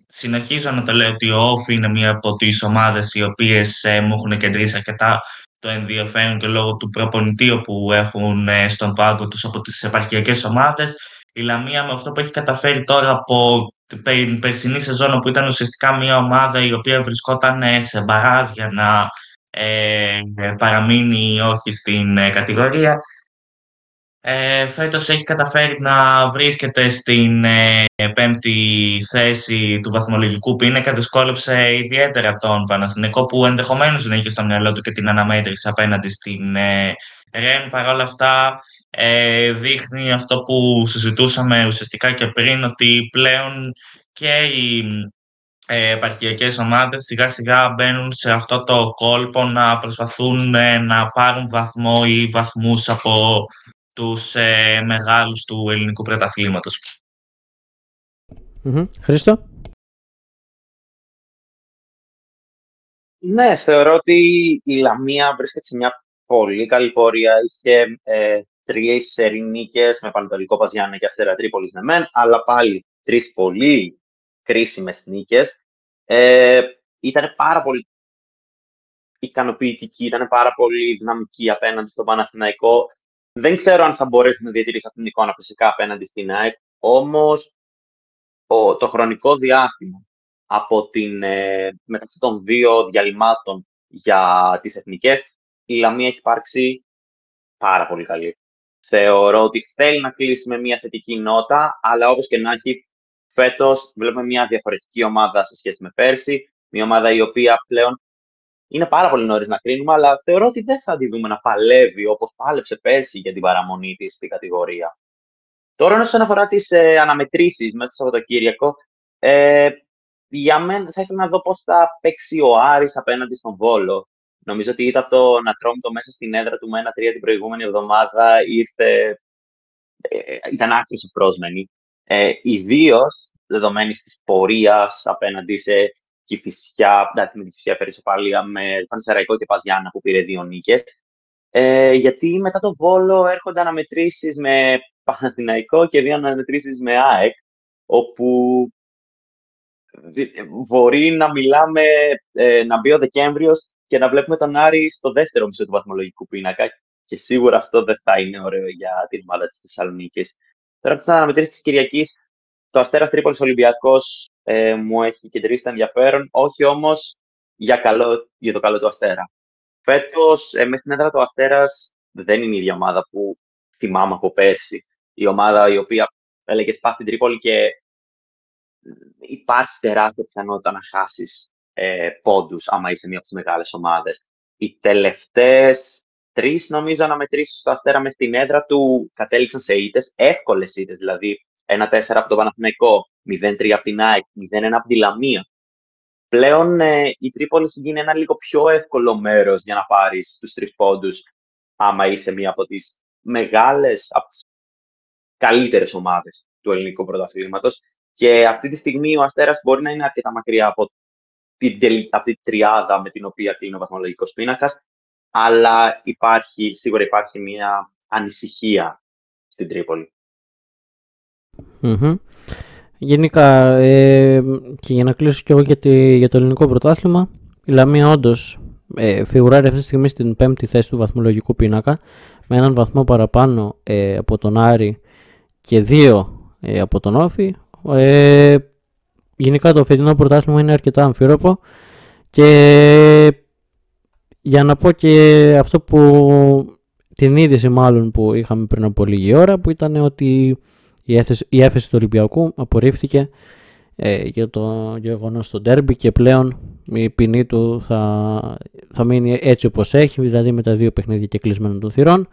συνεχίζω να το λέω ότι ο Όφη είναι μία από τις ομάδες οι οποίες ε, μου έχουν κεντρήσει αρκετά το ενδιαφέρον και λόγω του προπονητή που έχουν ε, στον πάγκο τους από τις επαρχιακές ομάδες. Η Λαμία με αυτό που έχει καταφέρει τώρα από την περσινή σεζόν που ήταν ουσιαστικά μια ομάδα η οποία βρισκόταν ε, σε μπαράζ για να ε, παραμείνει όχι στην κατηγορία ε, φέτος έχει καταφέρει να βρίσκεται στην ε, πέμπτη θέση του βαθμολογικού πίνακα. Δυσκόλεψε ιδιαίτερα τον Παναθηνικό που ενδεχομένως δεν είχε στο μυαλό του και την αναμέτρηση απέναντι στην ε, ΡΕΝ. Παρ' όλα αυτά ε, δείχνει αυτό που συζητούσαμε ουσιαστικά και πριν ότι πλέον και οι ε, επαρχιακές ομάδες σιγά σιγά μπαίνουν σε αυτό το κόλπο να προσπαθούν ε, να πάρουν βαθμό ή βαθμούς από τους ε, μεγάλους του ελληνικού πρωταθλήματος. Χρήστο; Ναι, θεωρώ ότι η Λαμία βρίσκεται σε μια πολύ καλή πορεία. Είχε ε, τρεις νίκες με Πανατολικό Παζιάννα και Αστέρα Τρίπολης με μεν, αλλά πάλι τρεις πολύ κρίσιμες νίκες. Ε, ήταν πάρα πολύ ικανοποιητική, ήταν πάρα πολύ δυναμική απέναντι στον Παναθηναϊκό. Δεν ξέρω αν θα μπορέσουμε να διατηρήσει αυτήν την εικόνα φυσικά απέναντι στην ΑΕΚ, όμως το χρονικό διάστημα από την, ε, μεταξύ των δύο διαλυμάτων για τις εθνικές, η Λαμία έχει υπάρξει πάρα πολύ καλή. θεωρώ ότι θέλει να κλείσει με μια θετική νότα, αλλά όπως και να έχει, φέτος βλέπουμε μια διαφορετική ομάδα σε σχέση με πέρσι, μια ομάδα η οποία πλέον είναι πάρα πολύ νωρίς να κρίνουμε, αλλά θεωρώ ότι δεν θα τη δούμε να παλεύει όπως πάλεψε πέρσι για την παραμονή της στην κατηγορία. Τώρα, όσον αφορά τις ε, αναμετρήσεις μέσα στο Σαββατοκύριακο, ε, για μένα θα ήθελα να δω πώς θα παίξει ο Άρης απέναντι στον Βόλο. Νομίζω ότι ήταν το Ατρόμητο μέσα στην έδρα του με ένα τρία την προηγούμενη εβδομάδα ήρθε, ε, ήταν άκρη πρόσμενη. Ε, Ιδίως δεδομένης της πορείας απέναντι σε Κηφισιά, εντάξει με τη Κηφισιά φέρει σοπαλία με Πανσεραϊκό και Παζιάννα που πήρε δύο νίκες. Ε, γιατί μετά το Βόλο έρχονται αναμετρήσεις με Παναθηναϊκό και δύο αναμετρήσεις με ΑΕΚ, όπου μπορεί να μιλάμε, ε, να μπει ο Δεκέμβριος και να βλέπουμε τον Άρη στο δεύτερο μισό του βαθμολογικού πίνακα και σίγουρα αυτό δεν θα είναι ωραίο για την ομάδα της Θεσσαλονίκης. Τώρα από τις αναμετρήσεις της Κυριακής, το Αστέρας Τρίπολης Ολυμπιακός ε, μου έχει κεντρήσει το ενδιαφέρον, όχι όμως για, καλό, για το καλό του Αστέρα. Φέτος, ε, μέσα στην έδρα του Αστέρας δεν είναι η ίδια ομάδα που θυμάμαι από πέρσι. Η ομάδα η οποία έλεγε σπά στην Τρίπολη και υπάρχει τεράστια πιθανότητα να χάσεις ε, πόντους άμα είσαι μία από τις μεγάλες ομάδες. Οι τελευταίες τρεις, νομίζω, αναμετρήσει στο Αστέρα μες στην έδρα του κατέληξαν σε ήττες, εύκολες ήττες δηλαδή. 1-4 από το Παναθηναϊκό, 0-3 από την ΑΕΚ, 0-1 από τη Λαμία. Πλέον ε, η Τρίπολη έχει γίνει ένα λίγο πιο εύκολο μέρος για να πάρεις τους τρεις πόντους, άμα είσαι μία από τις μεγάλες, από τις καλύτερες ομάδες του ελληνικού πρωταθλήματος. Και αυτή τη στιγμή ο Αστέρας μπορεί να είναι αρκετά μακριά από την, από την τριάδα με την οποία κλείνει ο βαθμολογικός πίνακας, αλλά υπάρχει, σίγουρα υπάρχει μια ανησυχία στην Τρίπολη. Γενικά, ε, και για να κλείσω και εγώ για, για το ελληνικό πρωτάθλημα, η Λαμία όντως ε, φιγουράρει αυτή τη στιγμή στην πέμπτη θέση του βαθμολογικού πίνακα, με έναν βαθμό παραπάνω ε, από τον Άρη και δύο ε, από τον Όφη. Ε, γενικά το φετινό πρωτάθλημα είναι αρκετά αμφίροπο και για να πω και αυτό που την είδηση μάλλον που είχαμε πριν από λίγη ώρα που ήταν ότι η έφεση, η έφεση του Ολυμπιακού απορρίφθηκε ε, για το γεγονός στο ντέρμπι και πλέον η ποινή του θα, θα μείνει έτσι όπως έχει, δηλαδή με τα δύο παιχνίδια και κλεισμένων των θυρών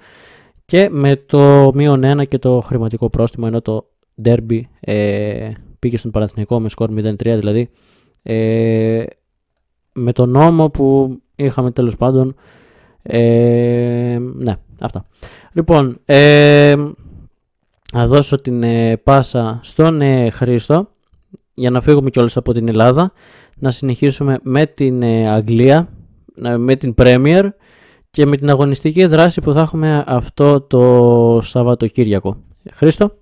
και με το μείον 1 και το χρηματικό πρόστιμο ενώ το ντέρμπι ε, πήγε στον Παναθηναϊκό με σκορ 0-3 δηλαδή ε, με τον νόμο που είχαμε τέλος πάντων ε, ναι αυτά. Λοιπόν ε, θα δώσω την ε, πάσα στον ε, Χρήστο για να φύγουμε κιόλας από την Ελλάδα να συνεχίσουμε με την ε, Αγγλία με την Premier και με την αγωνιστική δράση που θα έχουμε αυτό το Σαββατοκύριακο. Χρήστο.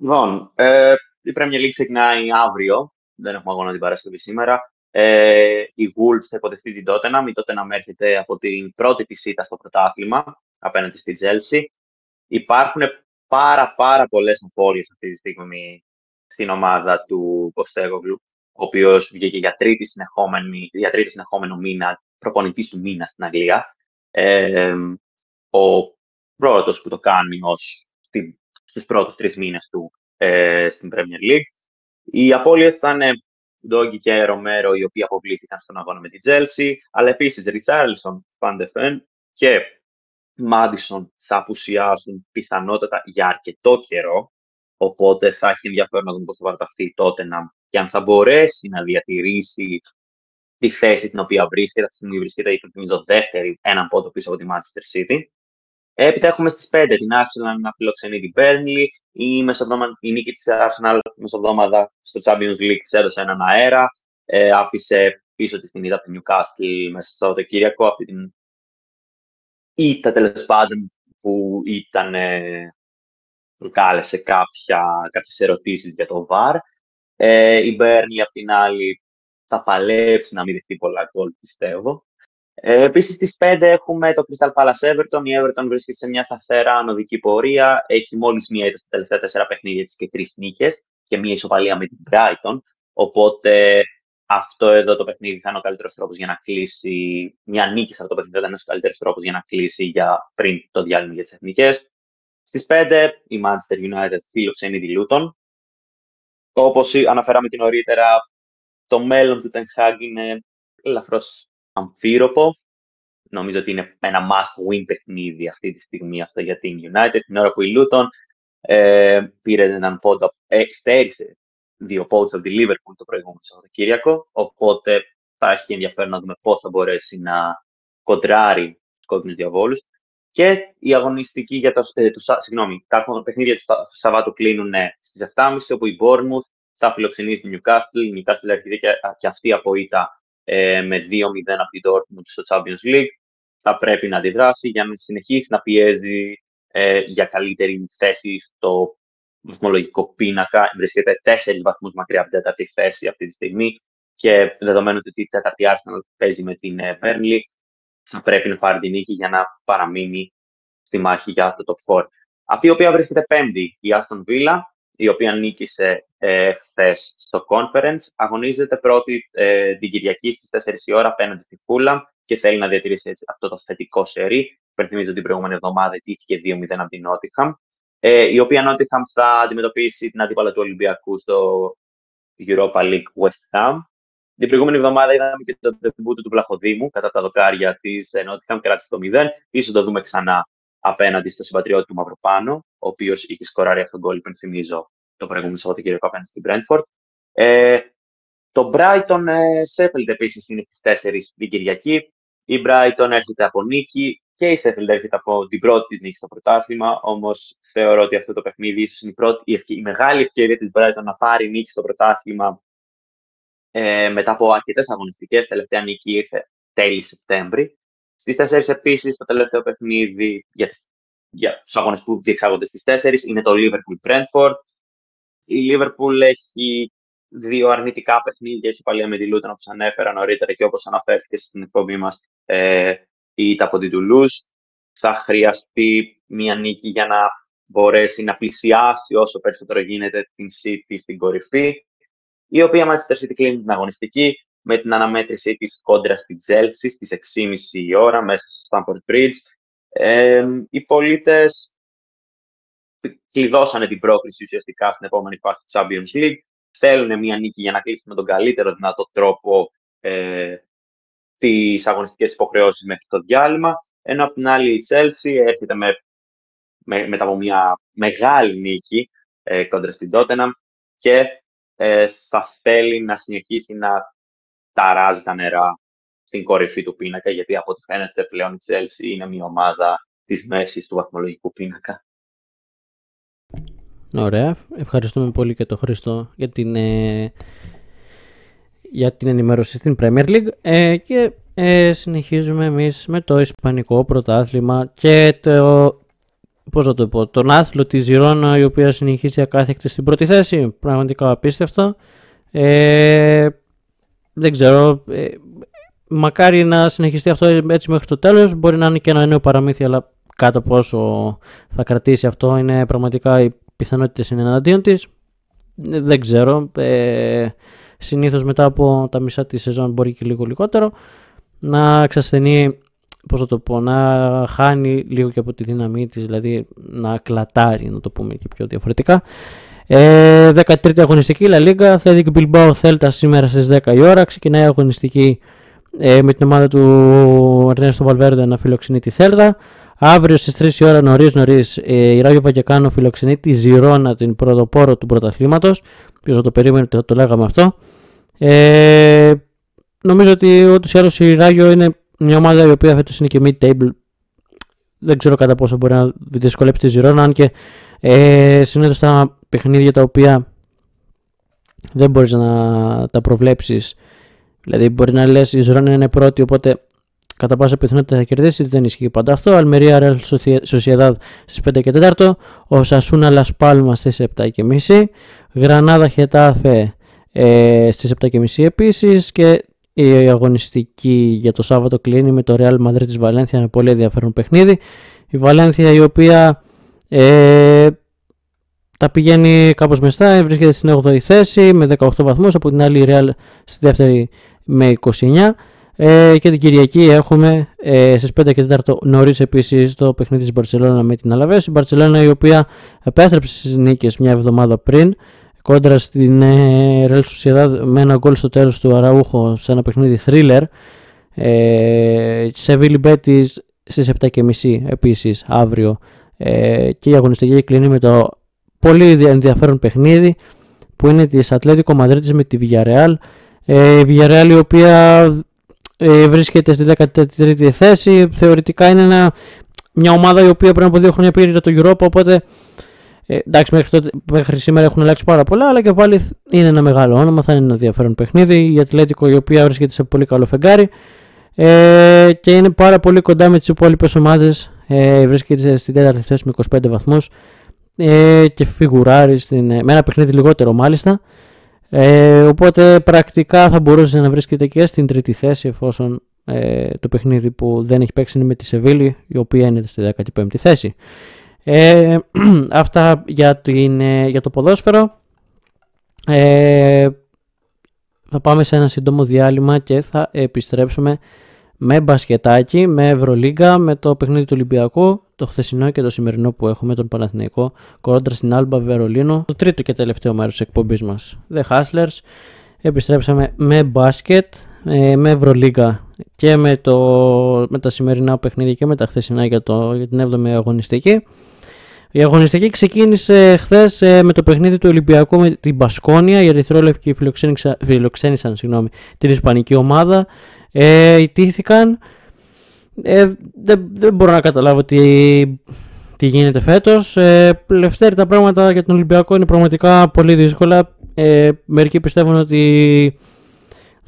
Λοιπόν, ε, η Premier League ξεκινάει αύριο. Δεν έχουμε αγώνα την Παρασκευή σήμερα. Ε, η Wolves θα υποδεχθεί την Tottenham. Η Tottenham έρχεται από την πρώτη της ήττα στο πρωτάθλημα απέναντι στη Chelsea. Υπάρχουν πάρα πάρα πολλές απώλειες αυτή τη στιγμή στην ομάδα του Ποστέγογλου, ο οποίος βγήκε για τρίτη, για τρίτη συνεχόμενο μήνα, προπονητής του μήνα στην Αγγλία. Ε, ο πρώτος που το κάνει ως στους πρώτους τρεις μήνες του ε, στην Premier League. Οι απώλειες ήταν Ντόγκη και Ρομέρο, οι οποίοι αποβλήθηκαν στον αγώνα με την Chelsea, αλλά επίσης Ριτσάρλσον, Φαντεφέν και Μάντισον θα απουσιάσουν πιθανότατα για αρκετό καιρό, οπότε θα έχει ενδιαφέρον να δούμε πώς θα παραταχθεί τότε να, και αν θα μπορέσει να διατηρήσει τη θέση την οποία βρίσκεται. Αυτή τη στιγμή βρίσκεται, νομίζω, δεύτερη, έναν πόντο πίσω από τη Manchester City. Έπειτα έχουμε στις 5 την Arsenal να φιλοξενεί την Burnley. Η, η νίκη της Arsenal μεσοβδόμαδα στο Champions League της έδωσε έναν αέρα. Ε, άφησε πίσω της την είδα από την Newcastle μέσα στο Σαββατοκύριακο. Αυτή την ήττα τέλος πάντων που ήταν ε, προκάλεσε κάποια, κάποιες ερωτήσεις για το VAR. Ε, η Burnley απ' την άλλη θα παλέψει να μην δεχτεί πολλά γκολ, πιστεύω. Ε, Επίσης, στις 5 έχουμε το Crystal Palace Everton. Η Everton βρίσκεται σε μια σταθερά ανωδική πορεία. Έχει μόλις μία ήττα στα τελευταία τέσσερα παιχνίδια της και τρεις νίκες και μία ισοπαλία με την Brighton. Οπότε αυτό εδώ το παιχνίδι θα είναι ο καλύτερος τρόπος για να κλείσει. Μια νίκη σε αυτό το παιχνίδι θα είναι ο καλύτερος τρόπος για να κλείσει για πριν το διάλειμμα για τις εθνικές. Στις 5 η Manchester United φιλοξενεί τη Luton. Όπως αναφέραμε και νωρίτερα, το μέλλον του Ten Hag είναι ελαφρώς αμφίροπο. Νομίζω ότι είναι ένα must-win παιχνίδι αυτή τη στιγμή αυτό για την United. Την ώρα που η Luton ε, πήρε έναν πόντο, ε, στέρισε δύο πόντου από τη Liverpool το προηγούμενο Σαββατοκύριακο. Οπότε θα έχει ενδιαφέρον να δούμε πώς θα μπορέσει να κοντράρει του κόκκινου διαβόλου. Και η αγωνιστική για τα, ε, τους, συγγνώμη, τα παιχνίδια του Σαββάτου κλείνουν στις 7.30 όπου η Bournemouth θα φιλοξενήσει την Newcastle. Η Newcastle έρχεται και, και αυτή από ήττα ε, με 2-0 από την Dortmund στο Champions League. Θα πρέπει να αντιδράσει για να συνεχίσει να πιέζει ε, για καλύτερη θέση στο βαθμολογικό πίνακα. Βρίσκεται τέσσερις βαθμούς μακριά από την τέταρτη θέση αυτή τη στιγμή. Και δεδομένου ότι η τέταρτη Arsenal παίζει με την Burnley, θα πρέπει να πάρει την νίκη για να παραμείνει στη μάχη για το top 4. Αυτή η οποία βρίσκεται πέμπτη, η Aston Villa, η οποία νίκησε ε, χθες στο conference, αγωνίζεται πρώτη ε, την Κυριακή στις 4 η ώρα απέναντι στη Φούλα και θέλει να διατηρήσει έτσι, αυτό το θετικό σερί. Υπενθυμίζω ότι την προηγούμενη εβδομάδα τύχηκε 2-0 από την Νότιχαμ, ε, η οποία Νότιχαμ θα αντιμετωπίσει την αντίπαλα του Ολυμπιακού στο Europa League West Ham. Την προηγούμενη εβδομάδα είδαμε και το τεμπούτο του Βλαχοδήμου κατά τα δοκάρια της Νότιχαμ, κράτησε το 0. σω το δούμε ξανά απέναντι στο συμπατριώτη του Μαυροπάνο, ο οποίος είχε σκοράρει αυτόν τον γκολ, υπενθυμίζω, το προηγούμενο Σαββατοκύριακο απέναντι στην Brentford. Ε, το Brighton ε, Sheffield επίσης είναι στις 4 την Κυριακή. Η Brighton έρχεται από νίκη και η Sheffield έρχεται από την πρώτη τη νίκη στο πρωτάθλημα. Όμως θεωρώ ότι αυτό το παιχνίδι ίσως είναι η, πρώτη, η, η μεγάλη ευκαιρία της Brighton να πάρει νίκη στο πρωτάθλημα ε, μετά από αρκετές αγωνιστικές. Τελευταία νίκη ήρθε τέλη Σεπτέμβρη. Στις 4 επίσης, το τελευταίο παιχνίδι για, για τους αγώνες που διεξάγονται στις 4 είναι το Liverpool Brentford. Η Liverpool έχει δύο αρνητικά παιχνίδια παλιά με τη Λούτεν, όπως ανέφερα νωρίτερα και όπως αναφέρθηκε στην εκπομπή μας, ε, η από την Τουλούζ. Θα χρειαστεί μια νίκη για να μπορέσει να πλησιάσει όσο περισσότερο γίνεται την City στην κορυφή, η οποία Manchester City κλείνει την αγωνιστική με την αναμέτρησή της κόντρα στη Chelsea στις 6.30 η ώρα μέσα στο Stamford Bridge. Ε, οι πολίτες κλειδώσανε την πρόκληση ουσιαστικά στην επόμενη φάση του Champions League. Θέλουν μια νίκη για να κλείσουν με τον καλύτερο δυνατό τρόπο ε, τις αγωνιστικές υποχρεώσεις μέχρι το διάλειμμα. Ενώ από την άλλη η Chelsea έρχεται με, με, μετά από μια μεγάλη νίκη ε, κόντρα στην Tottenham και ε, θα θέλει να συνεχίσει να ταράζει τα νερά στην κορυφή του πίνακα, γιατί από ό,τι φαίνεται πλέον η Chelsea είναι μια ομάδα της μέσης του βαθμολογικού πίνακα. Ωραία. Ευχαριστούμε πολύ και τον Χρήστο για την, ε, για την ενημέρωση στην Premier League ε, και ε, συνεχίζουμε εμείς με το Ισπανικό πρωτάθλημα και το, πώς θα το πω, τον άθλο της Ζηρώνα η οποία συνεχίζει ακάθεκτη στην πρώτη θέση. Πραγματικά απίστευτο. Ε, δεν ξέρω. Ε, μακάρι να συνεχιστεί αυτό έτσι μέχρι το τέλος. Μπορεί να είναι και ένα νέο παραμύθι, αλλά κάτω πόσο θα κρατήσει αυτό είναι πραγματικά οι πιθανότητες είναι εναντίον της. Δεν ξέρω. Ε, συνήθως μετά από τα μισά της σεζόν μπορεί και λίγο λιγότερο να εξασθενεί πώς θα το πω, να χάνει λίγο και από τη δύναμή της, δηλαδή να κλατάρει, να το πούμε και πιο διαφορετικά. Ε, 13η αγωνιστική La Liga, Athletic Bilbao Celta σήμερα στις 10 η ώρα. Ξεκινάει η αγωνιστική ε, με την ομάδα του Ερνέστο Βαλβέρντε να φιλοξενεί τη Θέλτα. Αύριο στις 3 η ώρα νωρίς νωρίς ε, η Ράγιο Βαγεκάνο φιλοξενεί τη Ζηρώνα την πρωτοπόρο του πρωταθλήματος. Ποιος θα το περίμενε ότι θα το λέγαμε αυτό. Ε, νομίζω ότι ούτως ή άλλως η Ράγιο είναι μια ομάδα η οποία φέτος είναι και mid-table. Δεν ξέρω κατά πόσο μπορεί να δυσκολέψει τη Ζηρώνα, αν και ε, συνήθως τα παιχνίδια τα οποία δεν μπορείς να τα προβλέψεις. Δηλαδή μπορεί να λες η Ζηρώνα είναι πρώτη οπότε κατά πάσα πιθανότητα θα κερδίσει, δεν ισχύει πάντα αυτό. Αλμερία Real Sociedad στις 5 και 4, ο Σασούνα Las Palmas στις 7 και μισή, Γρανάδα Χετάφε ε, στις 7 και μισή επίσης και η αγωνιστική για το Σάββατο κλείνει με το Real Madrid της Βαλένθια, ένα πολύ ενδιαφέρον παιχνίδι. Η Βαλένθια η οποία ε, τα πηγαίνει κάπως μεστά, βρίσκεται στην 8η θέση με 18 βαθμούς, από την άλλη η Real στη δεύτερη με 29. Ε, και την Κυριακή έχουμε ε, στις 5 και 4 νωρίς επίσης το παιχνίδι της Μπαρτσελώνα με την Αλαβές. Η Μπαρτσελώνα η οποία επέστρεψε στις νίκες μια εβδομάδα πριν κόντρα στην ε, Real Sociedad με ένα γκολ στο τέλος του Αραούχο σε ένα παιχνίδι thriller. Ε, σε Βίλι Μπέτης στις 7.30 επίσης αύριο ε, και η αγωνιστική κλείνει με το πολύ ενδιαφέρον παιχνίδι που είναι της Ατλέτικο Μαδρίτης με τη Villarreal. Ε, η Villarreal η οποία ε, βρίσκεται στη 13η θέση. Θεωρητικά είναι ένα, μια ομάδα η οποία πριν από δύο χρόνια πήρε το Europa, οπότε ε, εντάξει, μέχρι, τότε, μέχρι σήμερα έχουν αλλάξει πάρα πολλά, αλλά και πάλι είναι ένα μεγάλο όνομα, θα είναι ένα ενδιαφέρον παιχνίδι. Η Ατλέτικο η οποία βρίσκεται σε πολύ καλό φεγγάρι ε, και είναι πάρα πολύ κοντά με τις υπόλοιπες ομάδες. Ε, βρίσκεται στην τέταρτη θέση με 25 βαθμούς ε, και φιγουράρει στην, με ένα παιχνίδι λιγότερο μάλιστα. Ε, οπότε πρακτικά θα μπορούσες να βρίσκεται και στην τρίτη θέση εφόσον ε, το παιχνίδι που δεν έχει παίξει είναι με τη Σεβίλη η οποία είναι στη 15η θέση. Ε, αυτά για, την, ε, για το ποδόσφαιρο. Ε, θα πάμε σε ένα σύντομο διάλειμμα και θα επιστρέψουμε με μπασκετάκι, με Ευρωλίγκα, με το παιχνίδι του Ολυμπιακού, το χθεσινό και το σημερινό που έχουμε, τον Παναθηναϊκό, κορόντρα στην Άλμπα Βερολίνο, το τρίτο και τελευταίο μέρος της εκπομπής μας, The Hustlers. Επιστρέψαμε με μπάσκετ, ε, με Ευρωλίγκα και με, το, με τα σημερινά παιχνίδια και με τα χθεσινά για, το, για την 7η αγωνιστική. Η αγωνιστική ξεκίνησε χθες ε, με το παιχνίδι του Ολυμπιακού με την Μπασκόνια. Οι Ερυθρόλευκοι φιλοξένησαν συγγνώμη, την Ισπανική ομάδα ε, ιτήθηκαν. Ε, δεν, δεν μπορώ να καταλάβω τι, τι γίνεται φέτος. Ε, Λευτέρη τα πράγματα για τον Ολυμπιακό είναι πραγματικά πολύ δύσκολα. Ε, μερικοί πιστεύουν ότι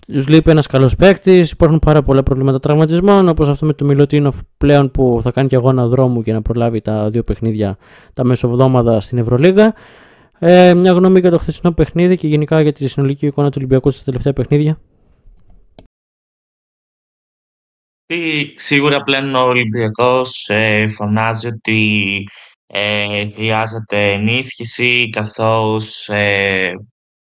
τους λείπει ένας καλός παίκτης. Υπάρχουν πάρα πολλά προβλήματα τραυματισμών, όπως αυτό με το Μιλωτίνοφ πλέον που θα κάνει και αγώνα δρόμου για να προλάβει τα δύο παιχνίδια τα μεσοβδόμαδα στην Ευρωλίγα. Ε, μια γνώμη για το χθεσινό παιχνίδι και γενικά για τη συνολική εικόνα του Ολυμπιακού στα τελευταία παιχνίδια. Σίγουρα πλέον ο Ολυμπιακός ε, φωνάζει ότι ε, χρειάζεται ενίσχυση καθώς ε,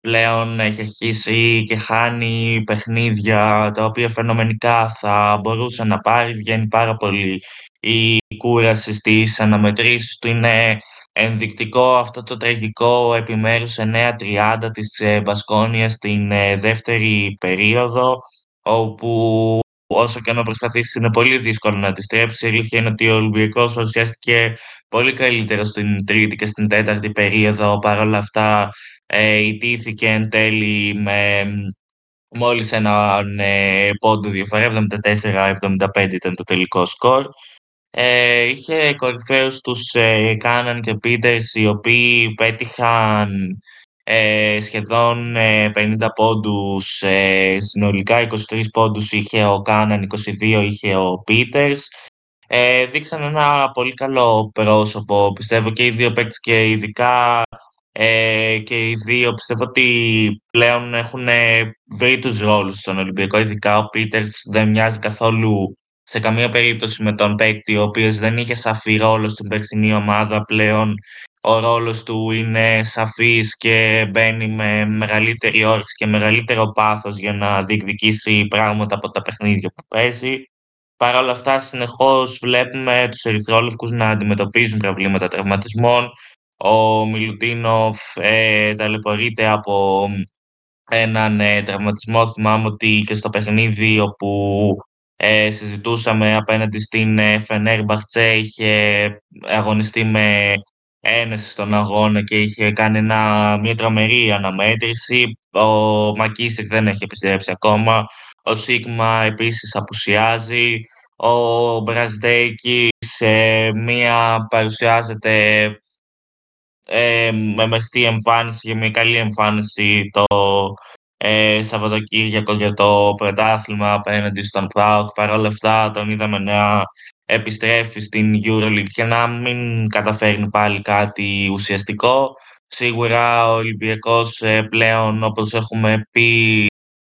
πλέον έχει αρχίσει και χάνει παιχνίδια τα οποία φαινομενικά θα μπορούσε να πάρει. Βγαίνει πάρα πολύ η κούραση στις αναμετρήσεις του. Είναι ενδεικτικό αυτό το τραγικό επιμέρους 9-30 της Μπασκόνιας στην δεύτερη περίοδο όπου όσο και να προσπαθήσεις, είναι πολύ δύσκολο να αντιστρέψει. Η αλήθεια είναι ότι ο Ολυμπιακός παρουσιάστηκε πολύ καλύτερος στην τρίτη και στην τέταρτη περίοδο. Παρ' όλα αυτά, ε, ιτήθηκε εν τέλει με μόλις έναν ε, πόντο διαφορά, 74-75 ήταν το τελικό σκορ. Ε, είχε κορυφαίους τους ε, Κάναν και Πίτερς, οι οποίοι πέτυχαν ε, σχεδόν 50 ε, πόντους, ε, συνολικά 23 πόντους είχε ο Κάναν, 22 είχε ο Πίτερς. Ε, δείξαν ένα πολύ καλό πρόσωπο, πιστεύω και οι δύο παίκτες και ειδικά ε, και οι δύο πιστεύω ότι πλέον έχουν βρει τους ρόλους στον Ολυμπιακό, ειδικά ο Πίτερς δεν μοιάζει καθόλου σε καμία περίπτωση με τον παίκτη ο οποίος δεν είχε σαφή ρόλο στην περσινή ομάδα πλέον ο ρόλος του είναι σαφής και μπαίνει με μεγαλύτερη όρεξη και μεγαλύτερο πάθος για να διεκδικήσει πράγματα από τα παιχνίδια που παίζει. Παρ' όλα αυτά, συνεχώς βλέπουμε τους ερυθρόλευκους να αντιμετωπίζουν προβλήματα τραυματισμών. Ο Μιλουτίνοφ ε, ταλαιπωρείται από έναν ε, τραυματισμό. Θυμάμαι ότι και στο παιχνίδι όπου ε, συζητούσαμε απέναντι στην ε, Φενέρ Μπαχτσέ είχε αγωνιστεί με ένεση στον αγώνα και είχε κάνει ένα, μια τρομερή αναμέτρηση. Ο Μακίσικ δεν έχει επιστρέψει ακόμα. Ο Σίγμα επίσης απουσιάζει. Ο Μπραζδέκη σε μία παρουσιάζεται ε, με μεστή εμφάνιση και μια καλή εμφάνιση το ε, Σαββατοκύριακο για το πρωτάθλημα απέναντι στον ΠΑΟΚ. Παρ' όλα αυτά τον είδαμε να επιστρέφει στην EuroLeague και να μην καταφέρνει πάλι κάτι ουσιαστικό. Σίγουρα ο Ολυμπιακός ε, πλέον, όπως έχουμε πει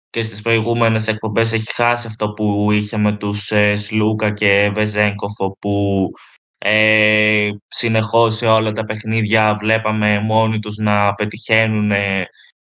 και στις προηγούμενες εκπομπές, έχει χάσει αυτό που είχε με τους ε, Σλούκα και Βεζέγκοφ, που ε, συνεχώς σε όλα τα παιχνίδια βλέπαμε μόνοι τους να πετυχαίνουν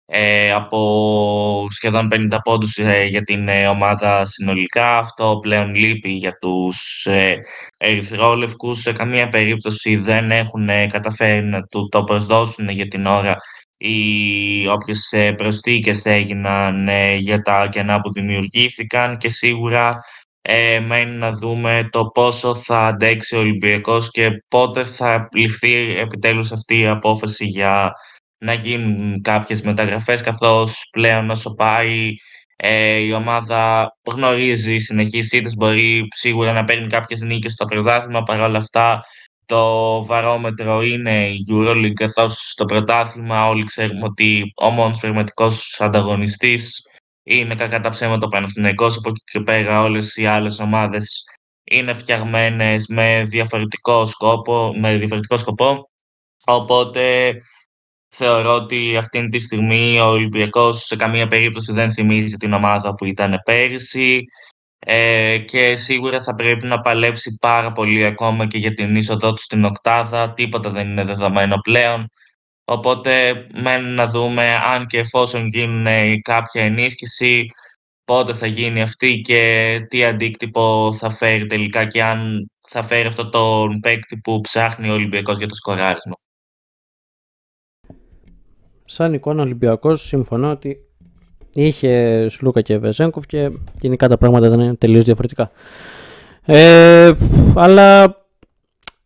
ε, από σχεδόν 50 πόντους ε, για την ε, ομάδα συνολικά. Αυτό πλέον λείπει για τους ε, ερυθρόλευκους. Σε καμία περίπτωση δεν έχουν καταφέρει να του το προσδώσουν για την ώρα οι όποιες προσθήκες έγιναν για τα κενά που δημιουργήθηκαν και σίγουρα ε, μένει να δούμε το πόσο θα αντέξει ο Ολυμπιακός και πότε θα ληφθεί επιτέλους αυτή η απόφαση για να γίνουν κάποιες μεταγραφές καθώς πλέον όσο πάει ε, η ομάδα γνωρίζει συνεχείς ήττες, μπορεί σίγουρα να παίρνει κάποιες νίκες στο πρωτάθλημα, παρόλα αυτά το βαρόμετρο είναι η EuroLeague καθώς στο πρωτάθλημα όλοι ξέρουμε ότι ο μόνος πραγματικός ανταγωνιστής είναι κακά τα ψέματα ο Παναθηναϊκός, από εκεί και πέρα όλες οι άλλες ομάδες είναι φτιαγμένες με διαφορετικό σκόπο, με διαφορετικό σκοπό, οπότε Θεωρώ ότι αυτή τη στιγμή ο Ολυμπιακός σε καμία περίπτωση δεν θυμίζει την ομάδα που ήταν πέρυσι ε, και σίγουρα θα πρέπει να παλέψει πάρα πολύ ακόμα και για την είσοδό του στην οκτάδα. Τίποτα δεν είναι δεδομένο πλέον. Οπότε μένει να δούμε αν και εφόσον γίνουν κάποια ενίσχυση, πότε θα γίνει αυτή και τι αντίκτυπο θα φέρει τελικά και αν θα φέρει αυτό τον παίκτη που ψάχνει ο Ολυμπιακός για το σκοράρισμα σαν εικόνα Ολυμπιακός, συμφωνώ ότι είχε Σλούκα και Βεζέγκοφ και γενικά τα πράγματα ήταν τελείως διαφορετικά. Ε, αλλά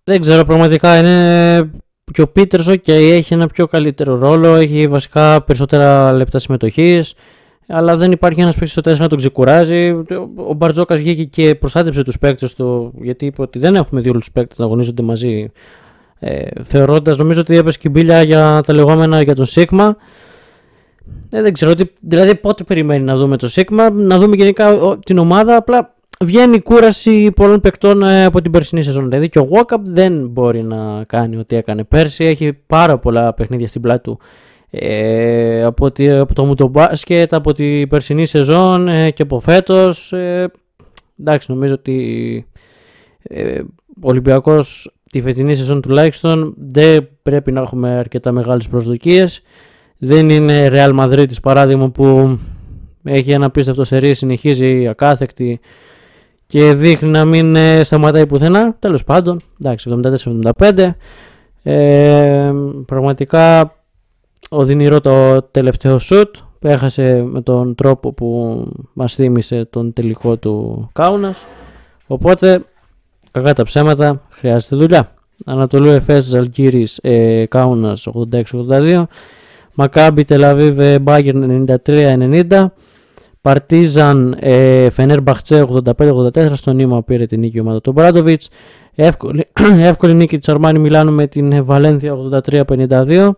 δεν ξέρω, πραγματικά είναι και ο Πίτερς και έχει ένα πιο καλύτερο ρόλο, έχει βασικά περισσότερα λεπτά συμμετοχής. Αλλά δεν υπάρχει ένας παίκτης στο 4 να τον ξεκουράζει. Ο Μπαρτζόκας βγήκε και προστάτεψε τους παίκτες του, γιατί είπε ότι δεν έχουμε δύο τους παίκτες να αγωνίζονται μαζί ε, θεωρώντας νομίζω ότι έπεσε κυμπίλια για τα λεγόμενα για τον Σίγμα ε, δεν ξέρω, ότι, δηλαδή πότε περιμένει να δούμε το Σίγμα, να δούμε γενικά την ομάδα, απλά βγαίνει η κούραση πολλών παικτών ε, από την περσινή σεζόν. Δηλαδή και ο Walkup δεν μπορεί να κάνει ό,τι έκανε πέρσι, έχει πάρα πολλά παιχνίδια στην πλάτη του. Ε, από, τη, από το Μουτομπάσκετ, από την περσινή σεζόν ε, και από φέτος. Ε, εντάξει, νομίζω ότι ε, ο Ολυμπιακός τη φετινή σεζόν τουλάχιστον δεν πρέπει να έχουμε αρκετά μεγάλες προσδοκίες. Δεν είναι Real Madrid της παράδειγμα που έχει ένα πίστευτο σερί, συνεχίζει ακάθεκτη και δείχνει να μην ε, σταματάει πουθενά. Τέλος πάντων, εντάξει, 74-75. Ε, πραγματικά οδυνηρό το τελευταίο σουτ που έχασε με τον τρόπο που μας θύμισε τον τελικό του Κάουνας. Οπότε Κακά τα ψέματα, χρειάζεται δουλειά. Ανατολού Εφές Ζαλγκύρης ε, Κάουνας 86-82. Μακάμπι Τελαβίβ Μπάγκερ 93-90. Παρτίζαν ε, Φενέρ Μπαχτσέ 85-84. Στο νήμα πήρε την νίκη ομάδα του Μπράντοβιτς. Εύκολη, εύκολη νίκη της Αρμάνι Μιλάνου με την Βαλένθια 83-52.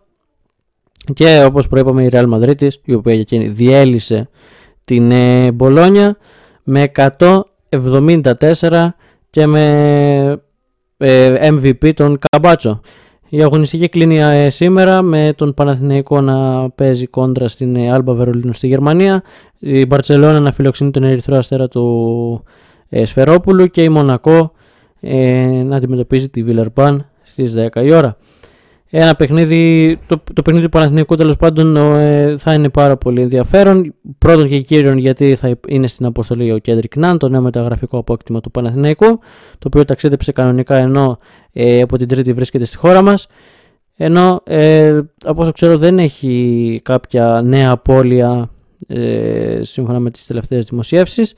Και όπως προείπαμε η Real Madrid η οποία για εκείνη διέλυσε την ε, Μπολόνια με 174 και με ε, MVP τον Καμπάτσο. Η αγωνιστική κλείνει ε, σήμερα με τον Παναθηναϊκό να παίζει κόντρα στην ε, Άλμπα Βερολίνου στη Γερμανία, η Μπαρτσελώνα να φιλοξενεί τον Ερυθρό Αστέρα του Σφερόπουλου και η Μονακό να αντιμετωπίζει τη Βιλερπάν στις 10 η ώρα. Ένα παιχνίδι, το, το παιχνίδι του Παναθηναϊκού τέλος πάντων ε, θα είναι πάρα πολύ ενδιαφέρον. Πρώτον και κύριον γιατί θα είναι στην αποστολή ο Κέντρικ Νάν, το νέο μεταγραφικό απόκτημα του Παναθηναϊκού, το οποίο ταξίδεψε κανονικά ενώ ε, από την Τρίτη βρίσκεται στη χώρα μας. Ενώ ε, από όσο ξέρω δεν έχει κάποια νέα απώλεια ε, σύμφωνα με τις τελευταίες δημοσιεύσεις.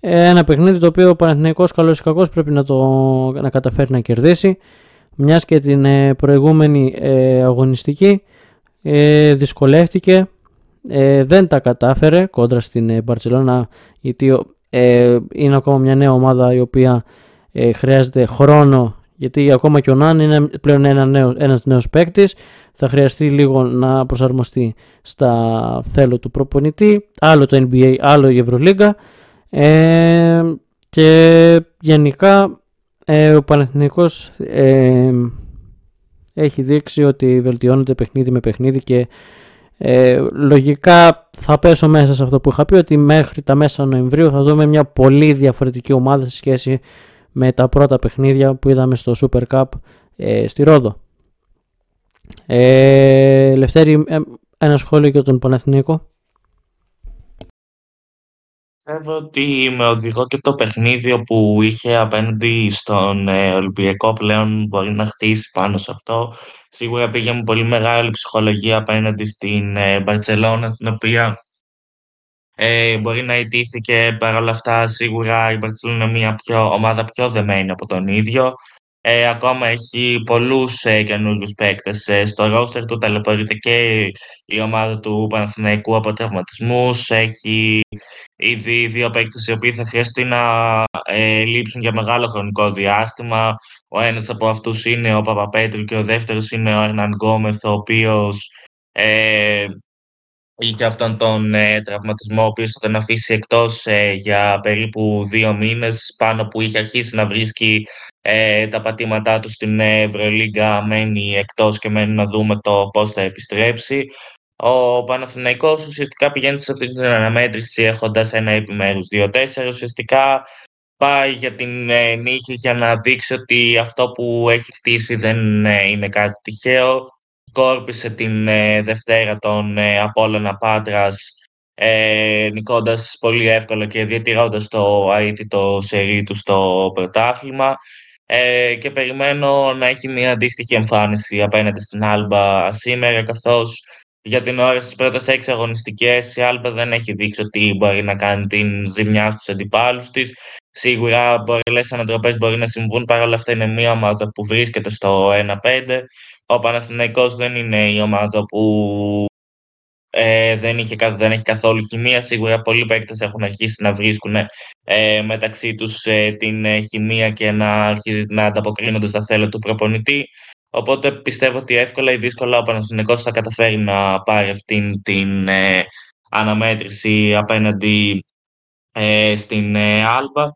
Ε, ένα παιχνίδι το οποίο ο Παναθηναϊκός καλός ή κακός πρέπει να, το, να καταφέρει να κερδίσει μιας και την ε, προηγούμενη ε, αγωνιστική ε, δυσκολεύτηκε δεν τα κατάφερε κόντρα στην Μπαρτσελώνα γιατί είναι ακόμα μια νέα ομάδα η οποία χρειάζεται χρόνο γιατί ακόμα και ο Νάν είναι πλέον ένα νέο, ένας νέος παίκτης. Θα χρειαστεί λίγο να προσαρμοστεί στα θέλω του προπονητή. Άλλο το NBA, άλλο η Ευρωλίγκα. Και γενικά ε, ο Παναθηναϊκός ε, έχει δείξει ότι βελτιώνεται παιχνίδι με παιχνίδι και ε, λογικά θα πέσω μέσα σε αυτό που είχα πει ότι μέχρι τα μέσα Νοεμβρίου θα δούμε μια πολύ διαφορετική ομάδα σε σχέση με τα πρώτα παιχνίδια που είδαμε στο Super Cup ε, στη Ρόδο. Ε, Λευτέρη, ε, ένα σχόλιο για τον Παναθηναϊκό. Πιστεύω ότι με οδηγό και το παιχνίδι που είχε απέναντι στον ε, Ολυμπιακό πλέον μπορεί να χτίσει πάνω σε αυτό. Σίγουρα πήγε με πολύ μεγάλη ψυχολογία απέναντι στην ε, Μπαρτσελώνα, την οποία ε, μπορεί να ιτήθηκε παρόλα αυτά. Σίγουρα η Μπαρτσελώνα είναι μια πιο, ομάδα πιο δεμένη από τον ίδιο. Ε, ακόμα έχει πολλούς ε, καινούριους παίκτες ε, στο ρόστερ του, ταλαιπωρείται και η ομάδα του Παναθηναϊκού από τραυματισμούς. Έχει ήδη δύο παίκτες οι οποίοι θα χρειαστεί να ε, λείψουν για μεγάλο χρονικό διάστημα. Ο ένας από αυτούς είναι ο Παπαπέτρου και ο δεύτερος είναι ο Ερναν Γκόμεθ, ο οποίος ε, είχε αυτόν τον ε, τραυματισμό, ο οποίος θα τον αφήσει εκτός ε, για περίπου δύο μήνες, πάνω που είχε αρχίσει να βρίσκει ε, τα πατήματά τους στην Ευρωλίγκα, μένει εκτός και μένει να δούμε το πώς θα επιστρέψει. Ο Παναθηναϊκός ουσιαστικά πηγαίνει σε αυτή την αναμέτρηση έχοντας ένα επιμέρους 2-4. Ουσιαστικά πάει για την ε, νίκη για να δείξει ότι αυτό που έχει χτίσει δεν ε, είναι κάτι τυχαίο. Κόρπισε την ε, Δευτέρα τον ε, Απόλλωνα Πάτρας ε, νικώντας πολύ εύκολα και διατηρώντας το αίτητο σερί του στο πρωτάθλημα ε, και περιμένω να έχει μια αντίστοιχη εμφάνιση απέναντι στην Άλμπα σήμερα καθώς για την ώρα στις πρώτες έξι αγωνιστικές η Άλμπα δεν έχει δείξει ότι μπορεί να κάνει την ζημιά στους αντιπάλους της. Σίγουρα μπορείς ανατροπές μπορεί να συμβούν, παρόλα αυτά είναι μια ομάδα που βρίσκεται στο 1-5. Ο Παναθηναϊκός δεν είναι η ομάδα που ε, δεν, είχε, δεν έχει καθόλου χημεία. Σίγουρα πολλοί παίκτες έχουν αρχίσει να βρίσκουν ε, μεταξύ τους ε, την ε, χημεία και να, να ανταποκρίνονται στα θέλω του προπονητή. Οπότε πιστεύω ότι εύκολα ή δύσκολα ο Παναθηναϊκός θα καταφέρει να πάρει αυτήν την ε, αναμέτρηση απέναντι ε, στην ε, Άλμπα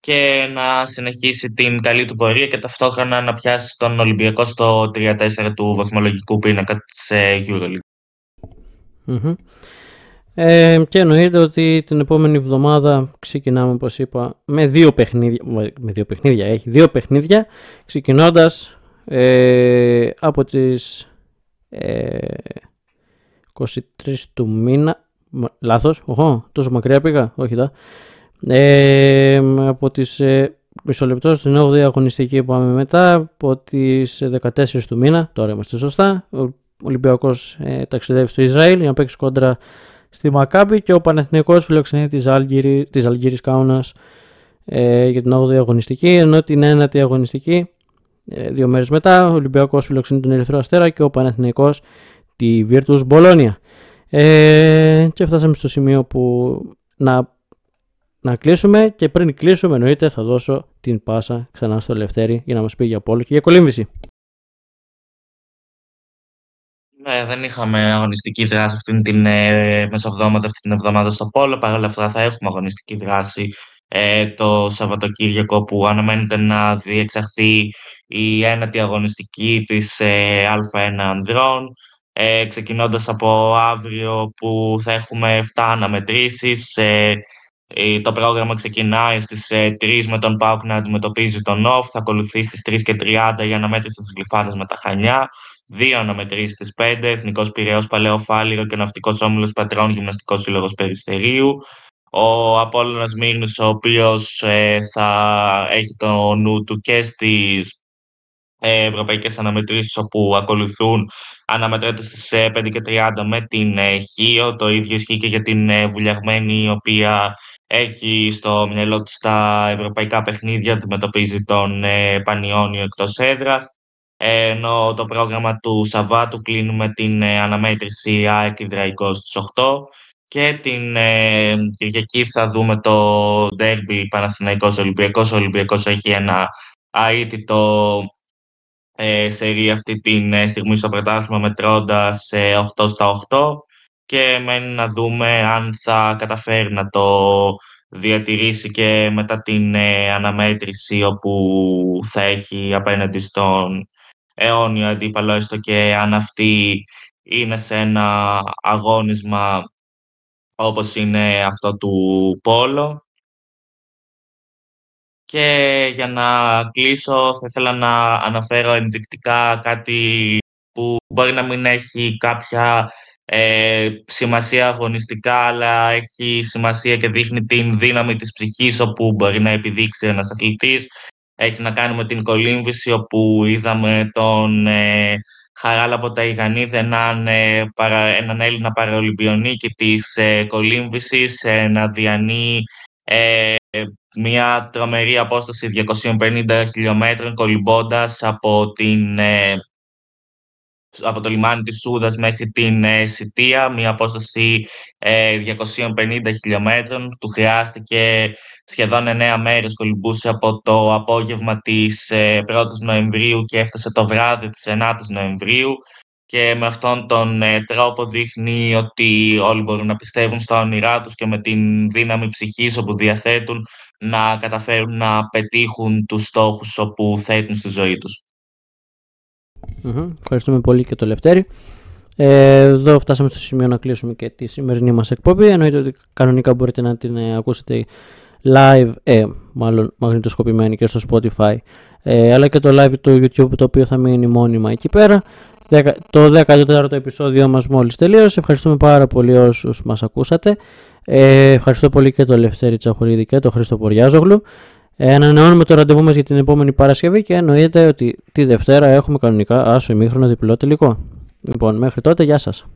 και να συνεχίσει την καλή του πορεία και ταυτόχρονα να πιάσει τον Ολυμπιακό στο 3-4 του βαθμολογικού πίνακα της EuroLeague. Mm-hmm. Ε, και εννοείται ότι την επόμενη εβδομάδα ξεκινάμε όπως είπα με δύο παιχνίδια, με δύο παιχνίδια έχει δύο παιχνίδια ξεκινώντας ε, από τις ε, 23 του μήνα λάθος, οχο, τόσο μακριά πήγα, όχι τα ε, από τις ε, μισό λεπτό στην 8η αγωνιστική που πάμε μετά από τις 14 του μήνα, τώρα είμαστε σωστά ο Ολυμπιακός ε, ταξιδεύει στο Ισραήλ για να παίξει κόντρα στη Μακάμπη και ο Πανεθνικός φιλοξενεί της, Αλγύρη, της Αλγύρης Κάουνας ε, για την 8η αγωνιστική ενώ την 9η αγωνιστική ε, δύο μέρες μετά, ο Ολυμπιακός φιλοξενεί τον Ερυθρό Αστέρα και ο Παναθηναϊκός τη Virtus Bologna. Ε, και φτάσαμε στο σημείο που να, να κλείσουμε και πριν κλείσουμε εννοείται θα δώσω την πάσα ξανά στο Λευτέρη για να μας πει για πόλο και για κολύμβηση. Ναι, δεν είχαμε αγωνιστική δράση αυτήν την ε, μεσοβδόματα, αυτή την εβδομάδα στο Πόλο. Παρ' όλα αυτά θα έχουμε αγωνιστική δράση ε, το Σαββατοκύριακο που αναμένεται να διεξαχθεί η ένατη αγωνιστική της ε, Α1 ανδρών, ε, ξεκινώντας από αύριο που θα έχουμε 7 αναμετρήσεις. Ε, το πρόγραμμα ξεκινάει στις 3 με τον ΠΑΟΚ να αντιμετωπίζει τον ΟΦ, θα ακολουθεί στις 3 και 30 για αναμέτρηση της Γλυφάδας με τα Χανιά, δύο αναμετρήσεις στις 5, Εθνικός Πυραιός Παλαιό Φάληρο και Ναυτικός Όμιλος Πατρών Γυμναστικός Σύλλογος Περιστερίου, ο Απόλλωνας Μύρνης, ο οποίος ε, θα έχει το νου του και στις ε, ευρωπαϊκές αναμετρήσεις όπου ακολουθούν αναμετρώνται στις 5 ε, και 30 με την ε, ΧΙΟ. Το ίδιο ισχύει και για την ε, Βουλιαγμένη, η οποία έχει στο μυαλό της τα ευρωπαϊκά παιχνίδια, αντιμετωπίζει τον ε, Πανιόνιο εκτός έδρας. Ενώ το πρόγραμμα του Σαββάτου κλείνουμε την ε, αναμέτρηση ΑΕΚ Ιδραϊκός στις 8 και την ε, Κυριακή θα δούμε το ντέρμπι Παναθηναϊκός Ολυμπιακός. Ο Ολυμπιακός έχει ένα αίτητο ε, σερί αυτή τη ε, στιγμή στο πρωτάθλημα μετρώντας ε, 8 στα 8 και μένει να δούμε αν θα καταφέρει να το διατηρήσει και μετά την ε, αναμέτρηση όπου θα έχει απέναντι στον αιώνιο αντίπαλο έστω και αν αυτή είναι σε ένα αγώνισμα όπως είναι αυτό του Πόλο Και για να κλείσω θα ήθελα να αναφέρω ενδεικτικά κάτι που μπορεί να μην έχει κάποια ε, σημασία αγωνιστικά, αλλά έχει σημασία και δείχνει την δύναμη της ψυχής όπου μπορεί να επιδείξει ένας αθλητής. Έχει να κάνει με την κολύμβηση, όπου είδαμε τον ε, Χαράλα από τα Ιγανίδη, έναν, ε, παρα, έναν Έλληνα παραολυμπιονίκη της ε, κολύμβησης, ε, να διανύει ε, μια τρομερή απόσταση 250 χιλιόμετρων κολυμπώντας από την ε, από το λιμάνι της Σούδας μέχρι την ε, Σιτία, μια απόσταση 250 ε, χιλιόμετρων. Του χρειάστηκε σχεδόν 9 μέρες κολυμπούσε από το απόγευμα της 1ης ε, Νοεμβρίου και έφτασε το βράδυ της 9ης Νοεμβρίου και με αυτόν τον τρόπο δείχνει ότι όλοι μπορούν να πιστεύουν στα όνειρά τους και με την δύναμη ψυχής όπου διαθέτουν να καταφέρουν να πετύχουν τους στόχους όπου θέτουν στη ζωή τους. Ευχαριστούμε πολύ και το Λευτέρη. Ε, εδώ φτάσαμε στο σημείο να κλείσουμε και τη σημερινή μας εκπομπή. Εννοείται ότι κανονικά μπορείτε να την ε, ακούσετε live, ε, μάλλον μαγνητοσκοπημένη και στο Spotify, ε, αλλά και το live του YouTube το οποίο θα μείνει μόνιμα εκεί πέρα. Το 14ο επεισόδιο μας μόλις τελείωσε. Ευχαριστούμε πάρα πολύ όσους μας ακούσατε. Ε, ευχαριστώ πολύ και το Λευτέρη Τσαχουρίδη και το Χρήστο Ποριάζογλου. Ε, ανανεώνουμε το ραντεβού μας για την επόμενη Παρασκευή και εννοείται ότι τη Δευτέρα έχουμε κανονικά άσο ημίχρονο διπλό τελικό. Λοιπόν, μέχρι τότε, γεια σας.